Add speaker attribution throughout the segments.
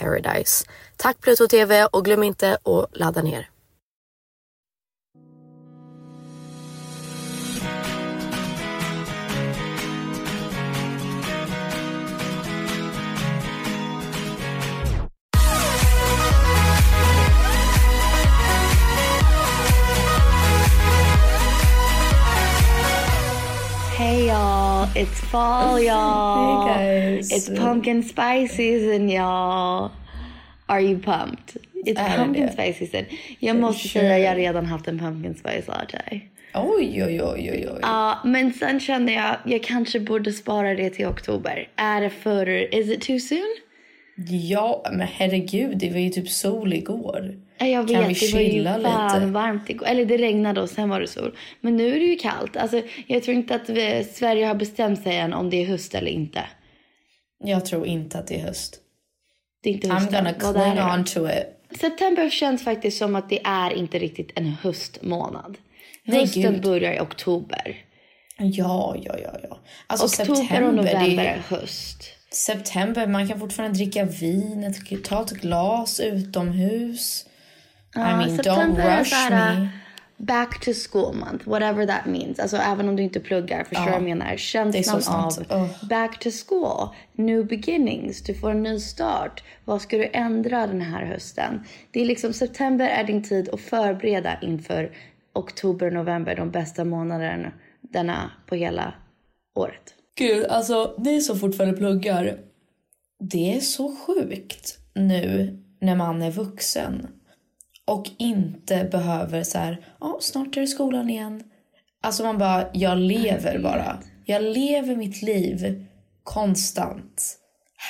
Speaker 1: paradise. Tack Pluto TV och glöm inte att ladda ner.
Speaker 2: Hey y'all, it's fall y'all.
Speaker 3: Hey guys.
Speaker 2: It's pumpkin spice season y'all. Are you pumped? It's
Speaker 3: Är
Speaker 2: pumpkin
Speaker 3: det?
Speaker 2: spice season. Jag måste
Speaker 3: sure?
Speaker 2: säga jag har redan haft en pumpkin spice latte.
Speaker 3: Oj, oj, oj, oj, oj.
Speaker 2: Ja, men sen kände jag jag kanske borde spara det till oktober. Är det för... Is it too soon?
Speaker 3: Ja, men herregud, det var ju typ sol igår.
Speaker 2: Ja, Jag vet,
Speaker 3: Kan vi
Speaker 2: det var ju
Speaker 3: chilla lite?
Speaker 2: varmt igår. Eller det regnade och sen var det sol. Men nu är det ju kallt. Alltså, jag tror inte att vi, Sverige har bestämt sig än om det är höst eller inte.
Speaker 3: Jag tror inte att det är höst.
Speaker 2: Det är inte
Speaker 3: I'm
Speaker 2: höst
Speaker 3: gonna.
Speaker 2: Vad är
Speaker 3: cling on to it.
Speaker 2: September känns faktiskt som att det är inte riktigt en höstmånad.
Speaker 3: Nej,
Speaker 2: Hösten
Speaker 3: gud.
Speaker 2: börjar i oktober.
Speaker 3: Ja, ja, ja, ja. Alltså
Speaker 2: Oktober
Speaker 3: september,
Speaker 2: och november är höst.
Speaker 3: september. Man kan fortfarande dricka vin, ta ett glas utomhus. I mean, don't rush
Speaker 2: här,
Speaker 3: me.
Speaker 2: Back to school month, whatever that means. Alltså även om du inte pluggar, förstår du vad jag menar? Känslan av
Speaker 3: Oh.
Speaker 2: back to school, new beginnings, du får en ny start. Vad ska du ändra den här hösten? Det är liksom, september är din tid att förbereda inför oktober, november, de bästa månaderna denna på hela året.
Speaker 3: Gud, alltså ni som fortfarande pluggar. Det är så sjukt nu när man är vuxen och inte behöver så här, ja snart är det skolan igen. Alltså man bara, jag lever bara. Jag lever mitt liv konstant.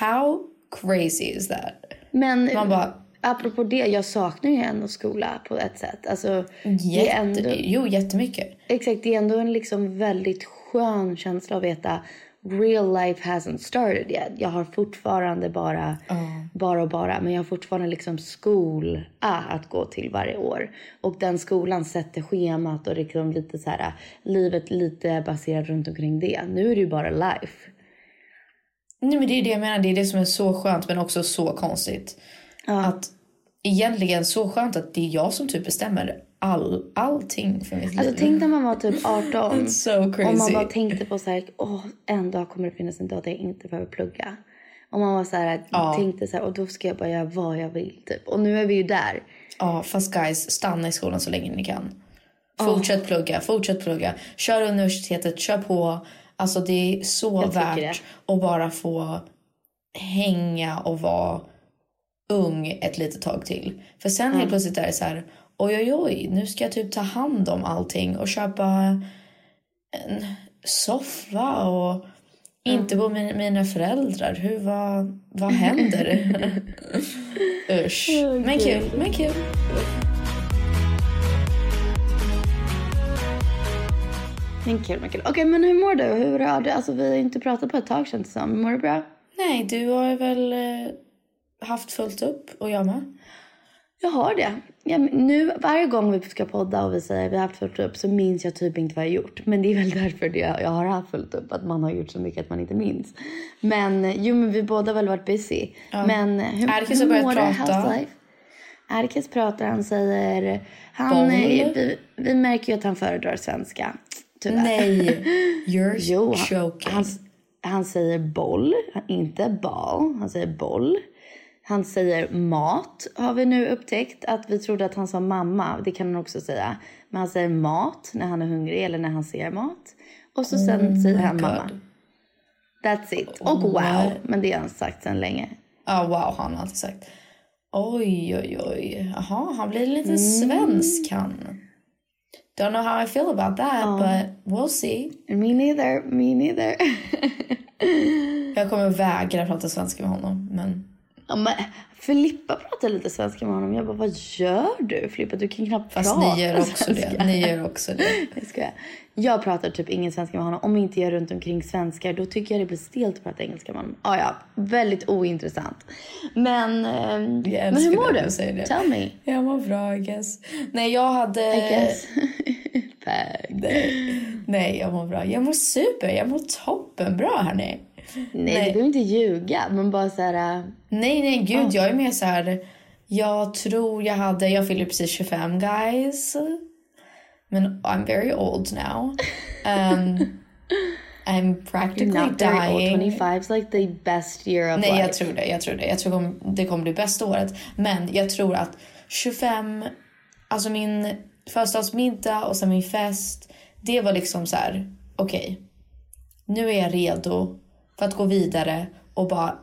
Speaker 3: How crazy is that?
Speaker 2: Men
Speaker 3: Man bara,
Speaker 2: apropå det, jag saknar ju ändå skola på ett sätt. Alltså,
Speaker 3: Jätte,
Speaker 2: ändå,
Speaker 3: Jo, jättemycket.
Speaker 2: exakt, det är ändå en liksom väldigt skön känsla att veta real life hasn't started yet. Jag har fortfarande bara, bara och bara, men jag har fortfarande liksom skola att gå till varje år. Och den skolan sätter schemat och liksom lite så här, livet lite baserat runt omkring det. Nu är det ju bara life.
Speaker 3: Nej, men det är det jag menar. Det är det som är så skönt men också så konstigt. Att egentligen så skönt att det är jag som typ bestämmer all, allting för mitt liv.
Speaker 2: Alltså tänk när man var typ 18
Speaker 3: It's so
Speaker 2: och man bara tänkte på så här, åh, en dag kommer det finnas en dag där jag inte behöver plugga. Och man var så här,
Speaker 3: Ja.
Speaker 2: tänkte så här, och då ska jag bara göra vad jag vill typ. Och nu är vi ju där.
Speaker 3: Ja, fast guys, stanna i skolan så länge ni kan. Fortsätt plugga, fortsätt plugga. Kör universitetet, kör på. Alltså det är så värt att bara få hänga och vara ung ett litet tag till. För sen helt plötsligt är det så här, oj oj oj, nu ska jag typ ta hand om allting och köpa en soffa och inte bo med mina föräldrar. Hur, vad, vad händer? Usch. Men kul, men kul.
Speaker 2: Men kul, men kul. Okej, men hur mår du? Hur har du? Alltså vi har inte pratat på ett tag känns det som. Mår du bra?
Speaker 3: Nej, du har väl eh, haft fullt upp och jag med.
Speaker 2: Jag har det. Ja, nu, varje gång vi ska podda och vi säger att vi har haft fullt upp så minns jag typ inte vad jag har gjort. Men det är väl därför det jag, jag har haft fullt upp. Att man har gjort så mycket att man inte minns. Men jo, men vi båda har väl varit busy. Men hur,
Speaker 3: Erkis har börjat prata.
Speaker 2: Erkis pratar, han säger... Han, vi, vi märker ju att han föredrar svenska. Tyvärr.
Speaker 3: Nej, you're
Speaker 2: Jo, han, han, han säger boll, inte ball. Han säger boll. Han säger mat, har vi nu upptäckt. Att vi trodde att han sa mamma, det kan han också säga. Men han säger mat när han är hungrig eller när han ser mat. Och så sen säger han mamma. That's it. Och wow, men det har han sagt sen länge.
Speaker 3: Ja, wow, har han alltid sagt. Oj, oj, oj. Jaha, han blir lite svensk han. Don't know how I feel about that, but we'll see.
Speaker 2: Me neither, me neither.
Speaker 3: Jag kommer vägra prata svenska med honom, men...
Speaker 2: ja, men Filippa pratar lite svenska med honom. Jag bara, vad gör du Filippa? Du kan knappt
Speaker 3: Fast
Speaker 2: prata
Speaker 3: ni gör också
Speaker 2: svenska.
Speaker 3: det. Ni gör också det.
Speaker 2: Jag skojar. Jag pratar typ ingen svenska med honom. Om inte jag är runt omkring svenskar då tycker jag det blir stelt att prata engelska med honom. Ah, ja, väldigt ointressant. Men, ehm, men hur mår du?
Speaker 3: säger det.
Speaker 2: Tell me.
Speaker 3: Jag mår bra, I guess. Nej, jag hade...
Speaker 2: I guess.
Speaker 3: Nej, nej, jag mår bra. Jag mår super. Jag mår toppen bra här nu.
Speaker 2: Nej,
Speaker 3: Nej.
Speaker 2: du behöver inte ljuga. Men bara så här... äh,
Speaker 3: Nej, nej, gud. Jag är mer så här... Jag tror jag hade... Jag fyller precis 25, guys. Men I'm very old now. Um, I'm practically
Speaker 2: You're not old.
Speaker 3: dying.
Speaker 2: 25 is like the best year of
Speaker 3: Nej,
Speaker 2: life.
Speaker 3: jag tror det. Jag tror det. Jag tror det kommer bli bästa året. Men jag tror att 25, alltså min födelsedagsmiddag och sen min fest. Det var liksom så här, okej. nu är jag redo för att gå vidare och bara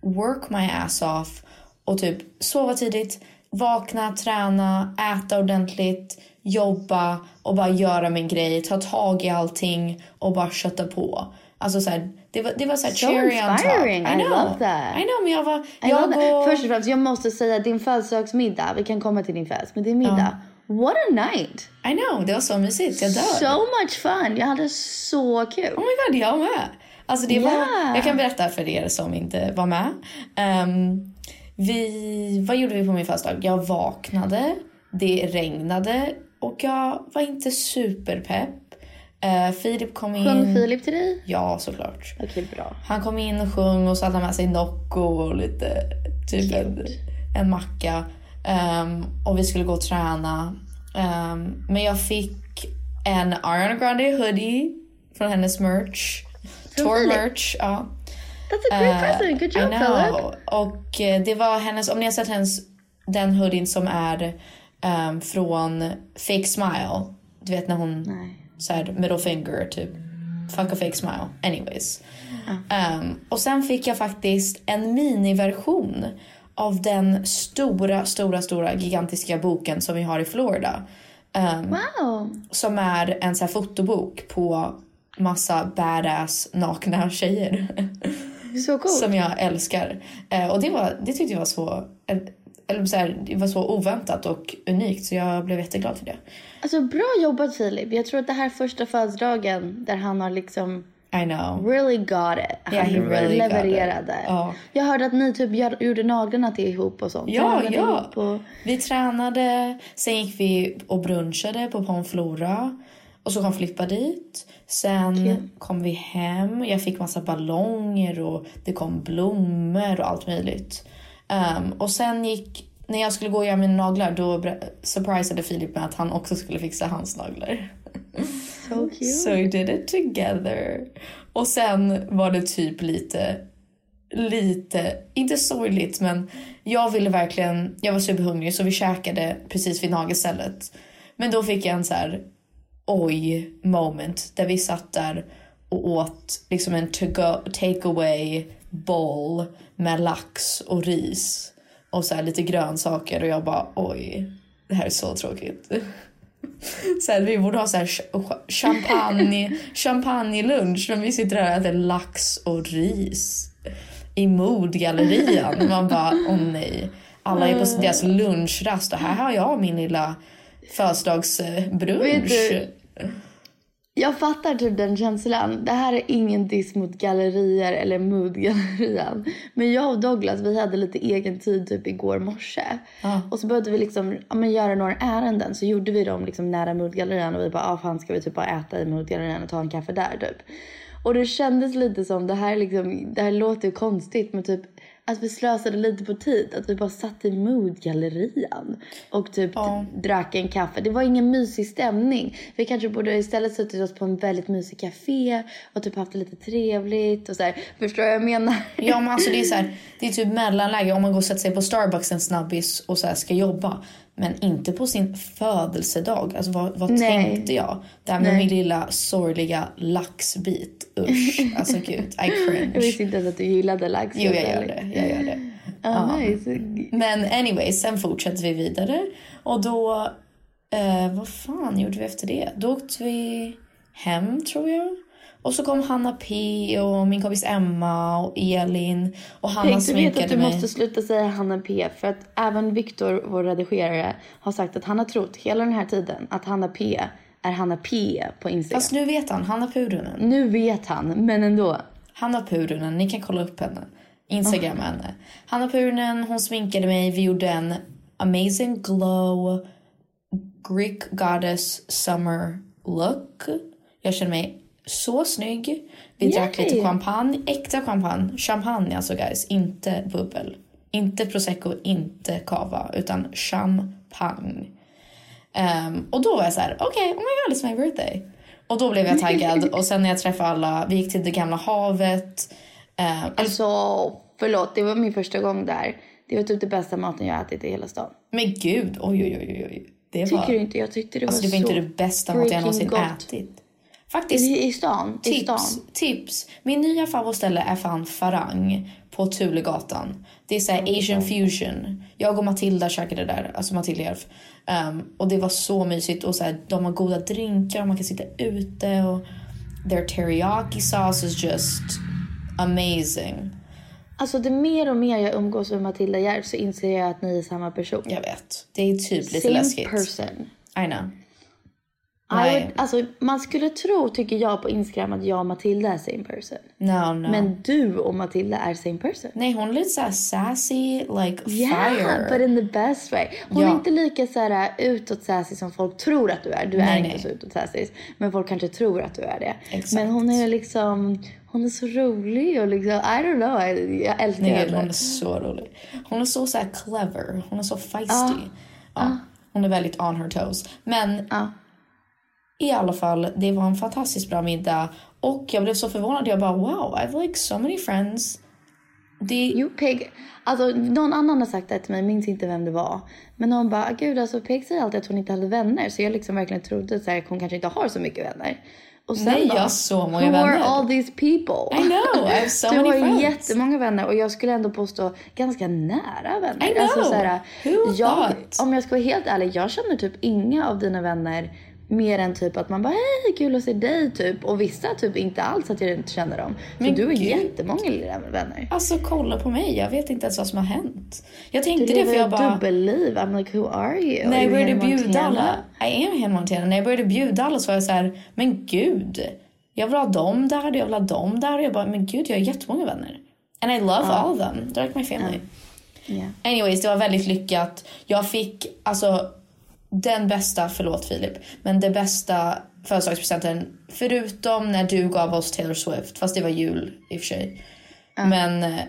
Speaker 3: work my ass off. Och typ sova tidigt, vakna, träna, äta ordentligt, jobba och bara göra min grej. Ta tag i allting och bara kötta på. Alltså så här, det var, det var så här
Speaker 2: So
Speaker 3: cherry on top.
Speaker 2: inspiring. I
Speaker 3: know.
Speaker 2: love that.
Speaker 3: I know, men jag var... Jag och,
Speaker 2: Först och främst, jag måste säga din födelsedagsmiddag. Vi kan komma till din fest. Men din middag. What a night!
Speaker 3: I know, det var så mysigt. Jag dör.
Speaker 2: So much fun! Jag hade så kul.
Speaker 3: Oh my god, jag med. Alltså det var,
Speaker 2: Yeah.
Speaker 3: Jag kan berätta för er som inte var med. Ehm, vi, vad gjorde vi på min födelsedag? Jag vaknade, det regnade och jag var inte superpepp. Uh, Filip kom in.
Speaker 2: Sjöng Filip till dig?
Speaker 3: Ja, såklart.
Speaker 2: Okej, bra.
Speaker 3: Han kom in och sjöng och så hade han med sig Nocco och lite typ en, en macka. Ehm, och vi skulle gå och träna. Ehm, men jag fick en Ariana Grande hoodie från hennes merch. Tour merch, ja.
Speaker 2: That's a great
Speaker 3: Eh,
Speaker 2: present. Good
Speaker 3: I
Speaker 2: job, Philip.
Speaker 3: know. Och eh, det var hennes, om ni har sett hennes, den hoodien som är ehm, från Fake Smile. Du vet när hon, så här middle finger typ. Fuck a fake smile. Anyways. Ehm, och sen fick jag faktiskt en miniversion av den stora, stora, stora gigantiska boken som vi har i Florida. Ehm,
Speaker 2: Wow.
Speaker 3: som är en så här fotobok på massa badass nakna tjejer.
Speaker 2: Så coolt.
Speaker 3: som jag älskar. Eh, och det, var, det tyckte jag var så... eller så här, det var så oväntat och unikt så jag blev jätteglad för det.
Speaker 2: Alltså bra jobbat Filip. Jag tror att det här är första födelsedagen där han har liksom
Speaker 3: I know.
Speaker 2: really got it. Han
Speaker 3: Yeah, he really
Speaker 2: levererade.
Speaker 3: Ja.
Speaker 2: Jag hörde att ni typ gjorde naglarna till ihop och sånt.
Speaker 3: Ja,
Speaker 2: Tränade
Speaker 3: ja.
Speaker 2: Och...
Speaker 3: Vi tränade, sen gick vi och brunchade på Pomflora. Och så kom Filippa dit. Sen
Speaker 2: Kul.
Speaker 3: kom vi hem. Jag fick massa ballonger och det kom blommor och allt möjligt. Ehm, och sen gick... När jag skulle gå och göra mina naglar då surprisade Filip med att han också skulle fixa hans naglar.
Speaker 2: So cute.
Speaker 3: So we did it together. Och sen var det typ lite, lite, inte sorgligt men jag ville verkligen, jag var superhungrig så vi käkade precis vid nagelstället. Men då fick jag en så här oj moment där vi satt där och åt liksom en take away bowl med lax och ris och så lite grönsaker och jag bara oj, det här är så tråkigt. Så här, vi borde ha så här ch- champagne, champagne-lunch men vi sitter här och äter lax och ris i modgallerian. Man bara, åh nej. Alla är på deras lunchrast och här har jag min lilla födelsedagsbrunch.
Speaker 2: Vet du- Jag fattar typ den känslan. Det här är ingen diss mot gallerier eller moodgallerian. Men jag och Douglas vi hade lite egen tid typ igår morse.
Speaker 3: Ja.
Speaker 2: Och så behövde vi liksom ja, men göra några ärenden. Så gjorde vi dem liksom nära moodgallerian. Och vi bara, ah, fan ska vi typ bara äta i moodgallerian och ta en kaffe där typ. Och det kändes lite som, det här, liksom, det här låter konstigt men typ att vi slösade lite på tid. Att vi bara satt i moodgallerian och typ
Speaker 3: Ja.
Speaker 2: drack en kaffe. Det var ingen mysig stämning. Vi kanske borde istället suttit oss på en väldigt mysig café och typ haft det lite trevligt och så här. Förstår du vad jag menar?
Speaker 3: Ja men alltså det är så här, det är typ mellanläge om man går och sätter sig på Starbucks en snabbis och så här ska jobba. Men inte på sin födelsedag. Alltså vad, vad tänkte jag? Det här med
Speaker 2: Nej.
Speaker 3: min lilla sorgliga laxbit. Usch. Alltså gud, I cringe.
Speaker 2: Jag visste inte ens att du gillade lax.
Speaker 3: Jo jag gör det, jag gör det.
Speaker 2: Ah, nice.
Speaker 3: Men anyway, sen fortsatte vi vidare. Och då, eh, vad fan gjorde vi efter det? Då åkte vi hem tror jag. Och så kom Hanna P och min kompis Emma och Elin. Och Hanna
Speaker 2: Tänk, du vet
Speaker 3: sminkade
Speaker 2: att du
Speaker 3: mig.
Speaker 2: måste sluta säga Hanna P. För att även Viktor, vår redigerare, har sagt att han har trott hela den här tiden att Hanna P är Hanna P på Instagram.
Speaker 3: Fast nu vet han, Hanna Purunen.
Speaker 2: Nu vet han, men ändå.
Speaker 3: Hanna Purunen, ni kan kolla upp henne. Instagramma henne. Hanna Purunen, hon sminkade mig. Vi gjorde en amazing glow Greek goddess summer look. Jag kände mig så snygg. Vi drack
Speaker 2: Yay!
Speaker 3: lite champagne, äkta champagne. Champagne alltså guys, inte bubbel. Inte prosecco, inte cava, utan champagne. Ehm, och då var jag så här: okej, oh my god, it's my birthday. Och då blev jag taggad och sen när jag träffade alla, vi gick till det gamla havet. Ehm,
Speaker 2: Alltså, förlåt, det var min första gång där. Det var typ det bästa maten jag ätit i hela stan.
Speaker 3: men gud, oj oj oj oj. Det var,
Speaker 2: Tycker du inte? Jag tyckte det
Speaker 3: alltså,
Speaker 2: var
Speaker 3: det var
Speaker 2: så
Speaker 3: inte det bästa mat jag någonsin
Speaker 2: gott.
Speaker 3: ätit. Faktiskt,
Speaker 2: I, I stan? I stan?
Speaker 3: tips, tips. Min nya favoritställe är fan Farang på Tulegatan. Det är såhär asian fusion. Jag och Matilda käkade där, alltså Matilda Järf. Ehm, och det var så mysigt och så här, de har goda drinkar och man kan sitta ute och their teriyaki sauce is just amazing.
Speaker 2: Alltså det mer och mer jag umgås med Matilda Järf så inser jag att ni är samma person.
Speaker 3: Jag vet, det är typ lite
Speaker 2: Same
Speaker 3: läskigt.
Speaker 2: person.
Speaker 3: I know. Nej.
Speaker 2: would, alltså, man skulle tro, tycker jag på Instagram, att jag och Matilda är same person.
Speaker 3: No, no.
Speaker 2: Men du och Matilda är same person.
Speaker 3: Nej, hon är lite såhär sassy, like
Speaker 2: Yeah,
Speaker 3: fire.
Speaker 2: but in the best way. Hon
Speaker 3: Ja.
Speaker 2: är inte lika så här utåt sassy som folk tror att du är. Du är
Speaker 3: Nej,
Speaker 2: inte
Speaker 3: nej.
Speaker 2: så utåt sassy. Men folk kanske tror att du är det.
Speaker 3: Exakt.
Speaker 2: Men hon är liksom, hon är så rolig och liksom, I don't know. Jag älskar
Speaker 3: Nej,
Speaker 2: henne.
Speaker 3: hon är så rolig. Hon är så, så clever. Hon är så feisty. Ja, hon är väldigt on her toes. Men
Speaker 2: Ja.
Speaker 3: I alla fall, det var en fantastiskt bra middag. Och jag blev så förvånad. Jag bara wow, I have like so many friends. Det,
Speaker 2: Jo, Peg. Alltså, någon annan har sagt det till mig, minns inte vem det var. Men någon bara, gud alltså Peg säger alltid att hon inte hade vänner. Så jag liksom verkligen trodde så här, att hon kanske inte har så mycket vänner. Och sen
Speaker 3: Nej,
Speaker 2: bara,
Speaker 3: jag har så många
Speaker 2: Who
Speaker 3: vänner.
Speaker 2: are all these people?
Speaker 3: I know, I have so
Speaker 2: du
Speaker 3: many
Speaker 2: har
Speaker 3: friends.
Speaker 2: jättemånga vänner och jag skulle ändå påstå ganska nära vänner.
Speaker 3: I know.
Speaker 2: Alltså, så här,
Speaker 3: Who
Speaker 2: jag,
Speaker 3: thought?
Speaker 2: om jag ska vara helt ärlig, jag känner typ inga av dina vänner Mer än typ att man bara hej kul att se dig typ. Och vissa typ inte alls att jag inte känner dem. Så
Speaker 3: Men
Speaker 2: du har
Speaker 3: gud.
Speaker 2: jättemånga vänner.
Speaker 3: Alltså kolla på mig, jag vet inte ens vad som har hänt. Jag
Speaker 2: Du
Speaker 3: tänkte det för jag bara...
Speaker 2: dubbelliv. I'm like who are you?
Speaker 3: När jag började bjuda alla, I am Hannah Montana. När jag började bjuda alla så var jag så här, men gud. Jag vill ha dem där, jag vill ha dem där. Jag bara, men gud jag har jättemånga vänner. And I love all of them. They're like my family.
Speaker 2: Yeah.
Speaker 3: Anyways, det var väldigt lyckat. Jag fick alltså den bästa, förlåt Filip, men det bästa födelsedagspresenten förutom när du gav oss Taylor Swift, fast det var jul i och för sig. Men eh,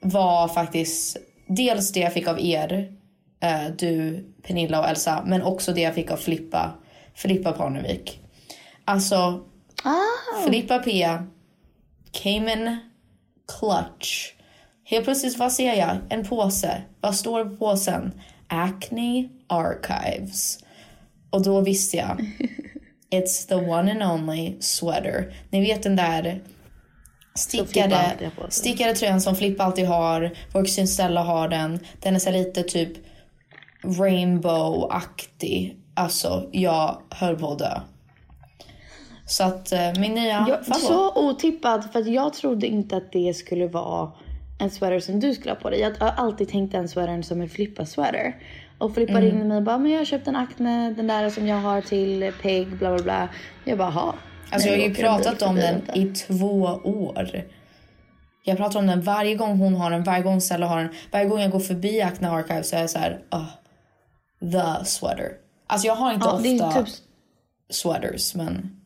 Speaker 3: var faktiskt dels det jag fick av er, eh, du, Pernilla och Elsa, men också det jag fick av Filippa, Filippa Parnevik. Alltså, Filippa P came in clutch. Helt plötsligt, vad ser jag? En påse. Vad står på påsen? Acne Archives. Och då visste jag. It's the one and only sweater. Ni vet den där
Speaker 2: Flippa
Speaker 3: stickade, stickade tröjan som Flippa alltid har. Vår kusin Stella har den. Den är så lite typ rainbow-aktig. Alltså, jag höll på att dö. Så att eh, min nya
Speaker 2: Jag,
Speaker 3: favorit.
Speaker 2: så otippat för att jag trodde inte att det skulle vara en sweater som du skulle ha på dig. Jag har alltid tänkt den sweatern som en Filippa sweater. Och Filippa
Speaker 3: Mm.
Speaker 2: ringde mig och bara, men jag har köpt en Acne, den där som jag har till Peg, bla bla bla. Jag bara, ha.
Speaker 3: Alltså jag har ju pratat om den i två år. Jag pratar om den varje gång hon har den, varje gång Stella har den. Varje gång jag går förbi Acne Archive så är jag så här, ah, the sweater. Alltså jag har inte
Speaker 2: Ja,
Speaker 3: ofta
Speaker 2: typ,
Speaker 3: sweaters men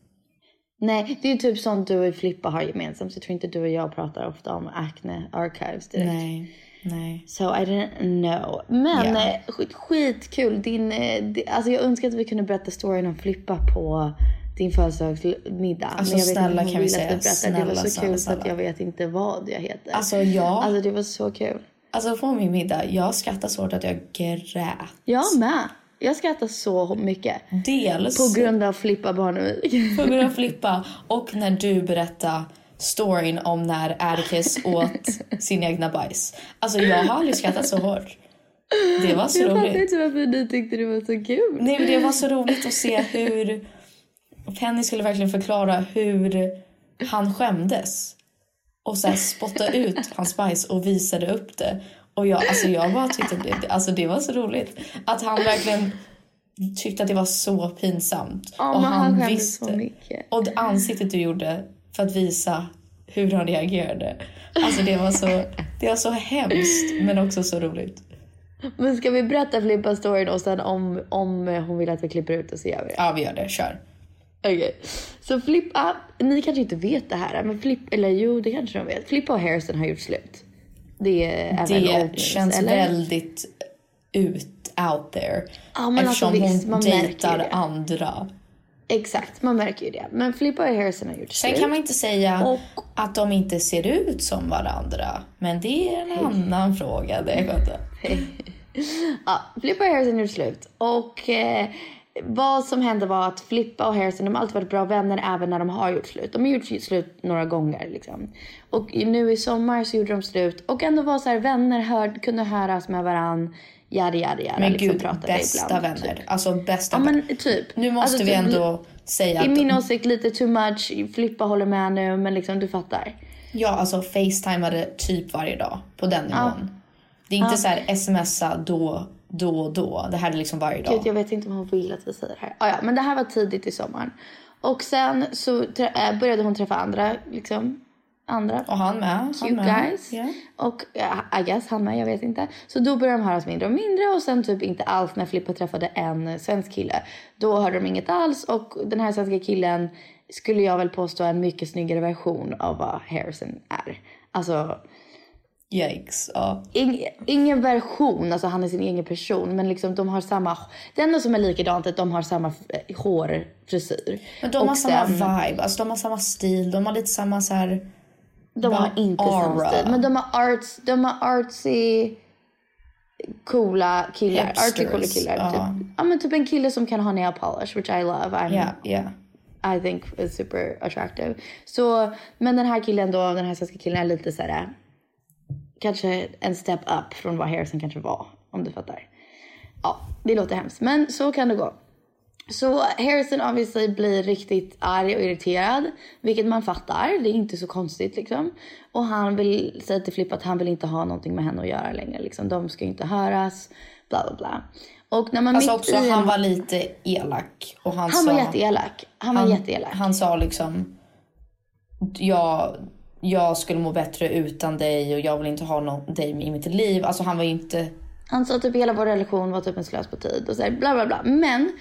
Speaker 2: nej, det är typ sånt du och Filippa har gemensamt. Så jag tror inte du och jag pratar ofta om Acne Archives direkt.
Speaker 3: nej, nej.
Speaker 2: So I didn't know. Men skit, skitkul. Din, eh, alltså jag önskar att vi kunde berätta storyn om Flippa på din födelsedagsmiddag.
Speaker 3: Alltså,
Speaker 2: men jag vet
Speaker 3: snälla,
Speaker 2: inte hon
Speaker 3: kan vi säga
Speaker 2: berättar. Det var
Speaker 3: snälla,
Speaker 2: så kul
Speaker 3: snälla,
Speaker 2: så att jag vet inte vad jag heter.
Speaker 3: Alltså jag,
Speaker 2: Alltså det var så kul.
Speaker 3: alltså på min middag, jag skrattade så hårt att jag grät.
Speaker 2: Jag med. Jag skrattar så mycket.
Speaker 3: Dels
Speaker 2: På grund av Flippa Barnevik.
Speaker 3: på grund av Filippa och när du berättade storyn om när Atticus åt sin egna bajs. Alltså jag har aldrig skrattat så hårt. Det var så
Speaker 2: Jag fattar
Speaker 3: roligt.
Speaker 2: inte varför ni tyckte det var så kul.
Speaker 3: Nej, men det var så roligt att se hur... Penny skulle verkligen förklara hur han skämdes. Och så här spotta ut hans bajs och visade upp det. Och jag, alltså jag bara tyckte det, alltså det var så roligt. Att han verkligen tyckte att det var så pinsamt.
Speaker 2: Ja,
Speaker 3: och han,
Speaker 2: skämdes
Speaker 3: visste. Och det ansiktet du gjorde för att visa hur han reagerade. Alltså det var så, det var så hemskt men också så roligt.
Speaker 2: Men ska vi berätta Flippa storyn och sen om, om hon vill att vi klipper ut och så gör vi det?
Speaker 3: Ja, vi gör det. Kör.
Speaker 2: Okej, så Flippa, ni kanske inte vet det här, men Flipp, eller jo det kanske de vet. Flippa och Harrison har gjort slut. Det är
Speaker 3: Det
Speaker 2: news,
Speaker 3: känns
Speaker 2: eller?
Speaker 3: väldigt ut, out there.
Speaker 2: Ja, men alltså
Speaker 3: eftersom
Speaker 2: visst,
Speaker 3: hon dejtar
Speaker 2: det.
Speaker 3: andra.
Speaker 2: Exakt, man märker ju det. Men Flippa och Harrison har gjort
Speaker 3: Sen
Speaker 2: slut.
Speaker 3: kan man inte säga
Speaker 2: Och-
Speaker 3: att de inte ser ut som varandra. Men det är en annan fråga. Det är.
Speaker 2: Ja, Flippa och Harrison gjorde slut. Och eh, vad som hände var att Flippa och Harrison de har alltid varit bra vänner även när de har gjort slut. De har gjort slut några gånger liksom. Och nu i sommar så gjorde de slut och ändå var så här vänner, hör, kunde höras med varann. Yada yada yada.
Speaker 3: Men
Speaker 2: liksom,
Speaker 3: gud,
Speaker 2: pratade
Speaker 3: bästa
Speaker 2: ibland,
Speaker 3: vänner.
Speaker 2: Typ.
Speaker 3: Alltså bästa
Speaker 2: Ja men typ.
Speaker 3: Nu måste
Speaker 2: Alltså,
Speaker 3: vi
Speaker 2: typ,
Speaker 3: ändå säga
Speaker 2: I
Speaker 3: att...
Speaker 2: min åsikt lite too much. Flippa håller med nu men liksom du fattar.
Speaker 3: Ja, alltså facetimade typ varje dag på den nivån. Det är inte så här smsa då, då och då. Det här är liksom varje dag.
Speaker 2: Gud, jag vet inte om hon vill att vi säger det här. Ah, ja, men det här var tidigt i sommaren. Och sen så äh, började hon träffa andra, liksom. Andra
Speaker 3: Och han med. Han med.
Speaker 2: guys.
Speaker 3: Ja.
Speaker 2: Och I guess han med, jag vet inte. Så då började de höras mindre och mindre och sen typ inte alls när Filippa träffade en svensk kille. Då hörde de inget alls och den här svenska killen skulle jag väl påstå är en mycket snyggare version av vad Harrison är. Alltså
Speaker 3: Yikes. Ja.
Speaker 2: Ing, ingen version, alltså han är sin egen person. Men liksom de har samma... Det enda som är likadant är att de har samma eh, hårfrisyr.
Speaker 3: Men de
Speaker 2: Och
Speaker 3: har samma
Speaker 2: sen-
Speaker 3: vibe. Alltså de har samma stil. De har lite samma så här...
Speaker 2: De har inte samma stil. Men de har arts, de har artsy coola killar.
Speaker 3: Hipsters,
Speaker 2: Artsy coola killar.
Speaker 3: ja.
Speaker 2: Typ. Ja men typ en kille som kan ha nail polish, which I love. I'm,
Speaker 3: Ja, ja.
Speaker 2: I think is super attractive. Så, men den här killen då, den här svenska killen är lite så här. Kanske en step up från vad Harrison kanske var. Om du fattar. Ja, det låter hemskt. Men så kan det gå. Så Harrison obviously blir riktigt arg och irriterad. Vilket man fattar. Det är inte så konstigt liksom. Och han vill säga till Flippa att han vill inte ha någonting med henne att göra längre. Liksom. De ska inte höras. Bla bla bla. Och när man
Speaker 3: Alltså också,
Speaker 2: i
Speaker 3: han var lite elak. Och han,
Speaker 2: han
Speaker 3: sa,
Speaker 2: var jätteelak. Han var
Speaker 3: han,
Speaker 2: jätteelak.
Speaker 3: Han sa liksom... Jag, jag skulle må bättre utan dig och jag vill inte ha någon, dig i mitt liv. Alltså han var ju inte...
Speaker 2: Han sa typ hela vår relation var typ en slös på tid och så här, bla bla bla. Men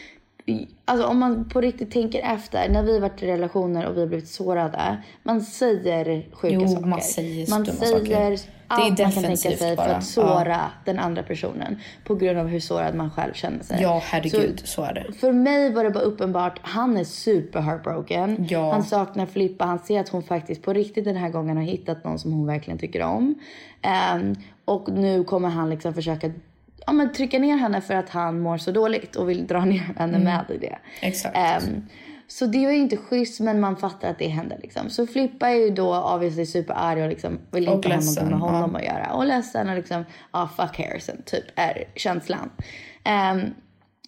Speaker 2: alltså om man på riktigt tänker efter när vi varit i relationer och vi har blivit sårade. Man säger sjuka
Speaker 3: Jo,
Speaker 2: saker.
Speaker 3: man säger
Speaker 2: man säger
Speaker 3: saker.
Speaker 2: allt man kan tänka sig för
Speaker 3: bara.
Speaker 2: att såra den andra personen. På grund av hur sårad man själv känner sig.
Speaker 3: Ja, herregud, så, är det.
Speaker 2: För mig var det bara uppenbart, han är super heartbroken.
Speaker 3: Ja.
Speaker 2: Han saknar Filippa, han ser att hon faktiskt på riktigt den här gången har hittat någon som hon verkligen tycker om. Ehm, och nu kommer han liksom försöka ja, men trycka ner henne för att han mår så dåligt och vill dra ner henne med i det.
Speaker 3: Mm. Exakt.
Speaker 2: Ehm, så det var ju inte schysst men man fattar att det händer liksom. Så Flippa är ju då obviously superarg och liksom vill inte ha någonting med honom
Speaker 3: ja.
Speaker 2: att göra. Och ledsen och liksom, ja fuck Harrison typ är känslan. Ehm,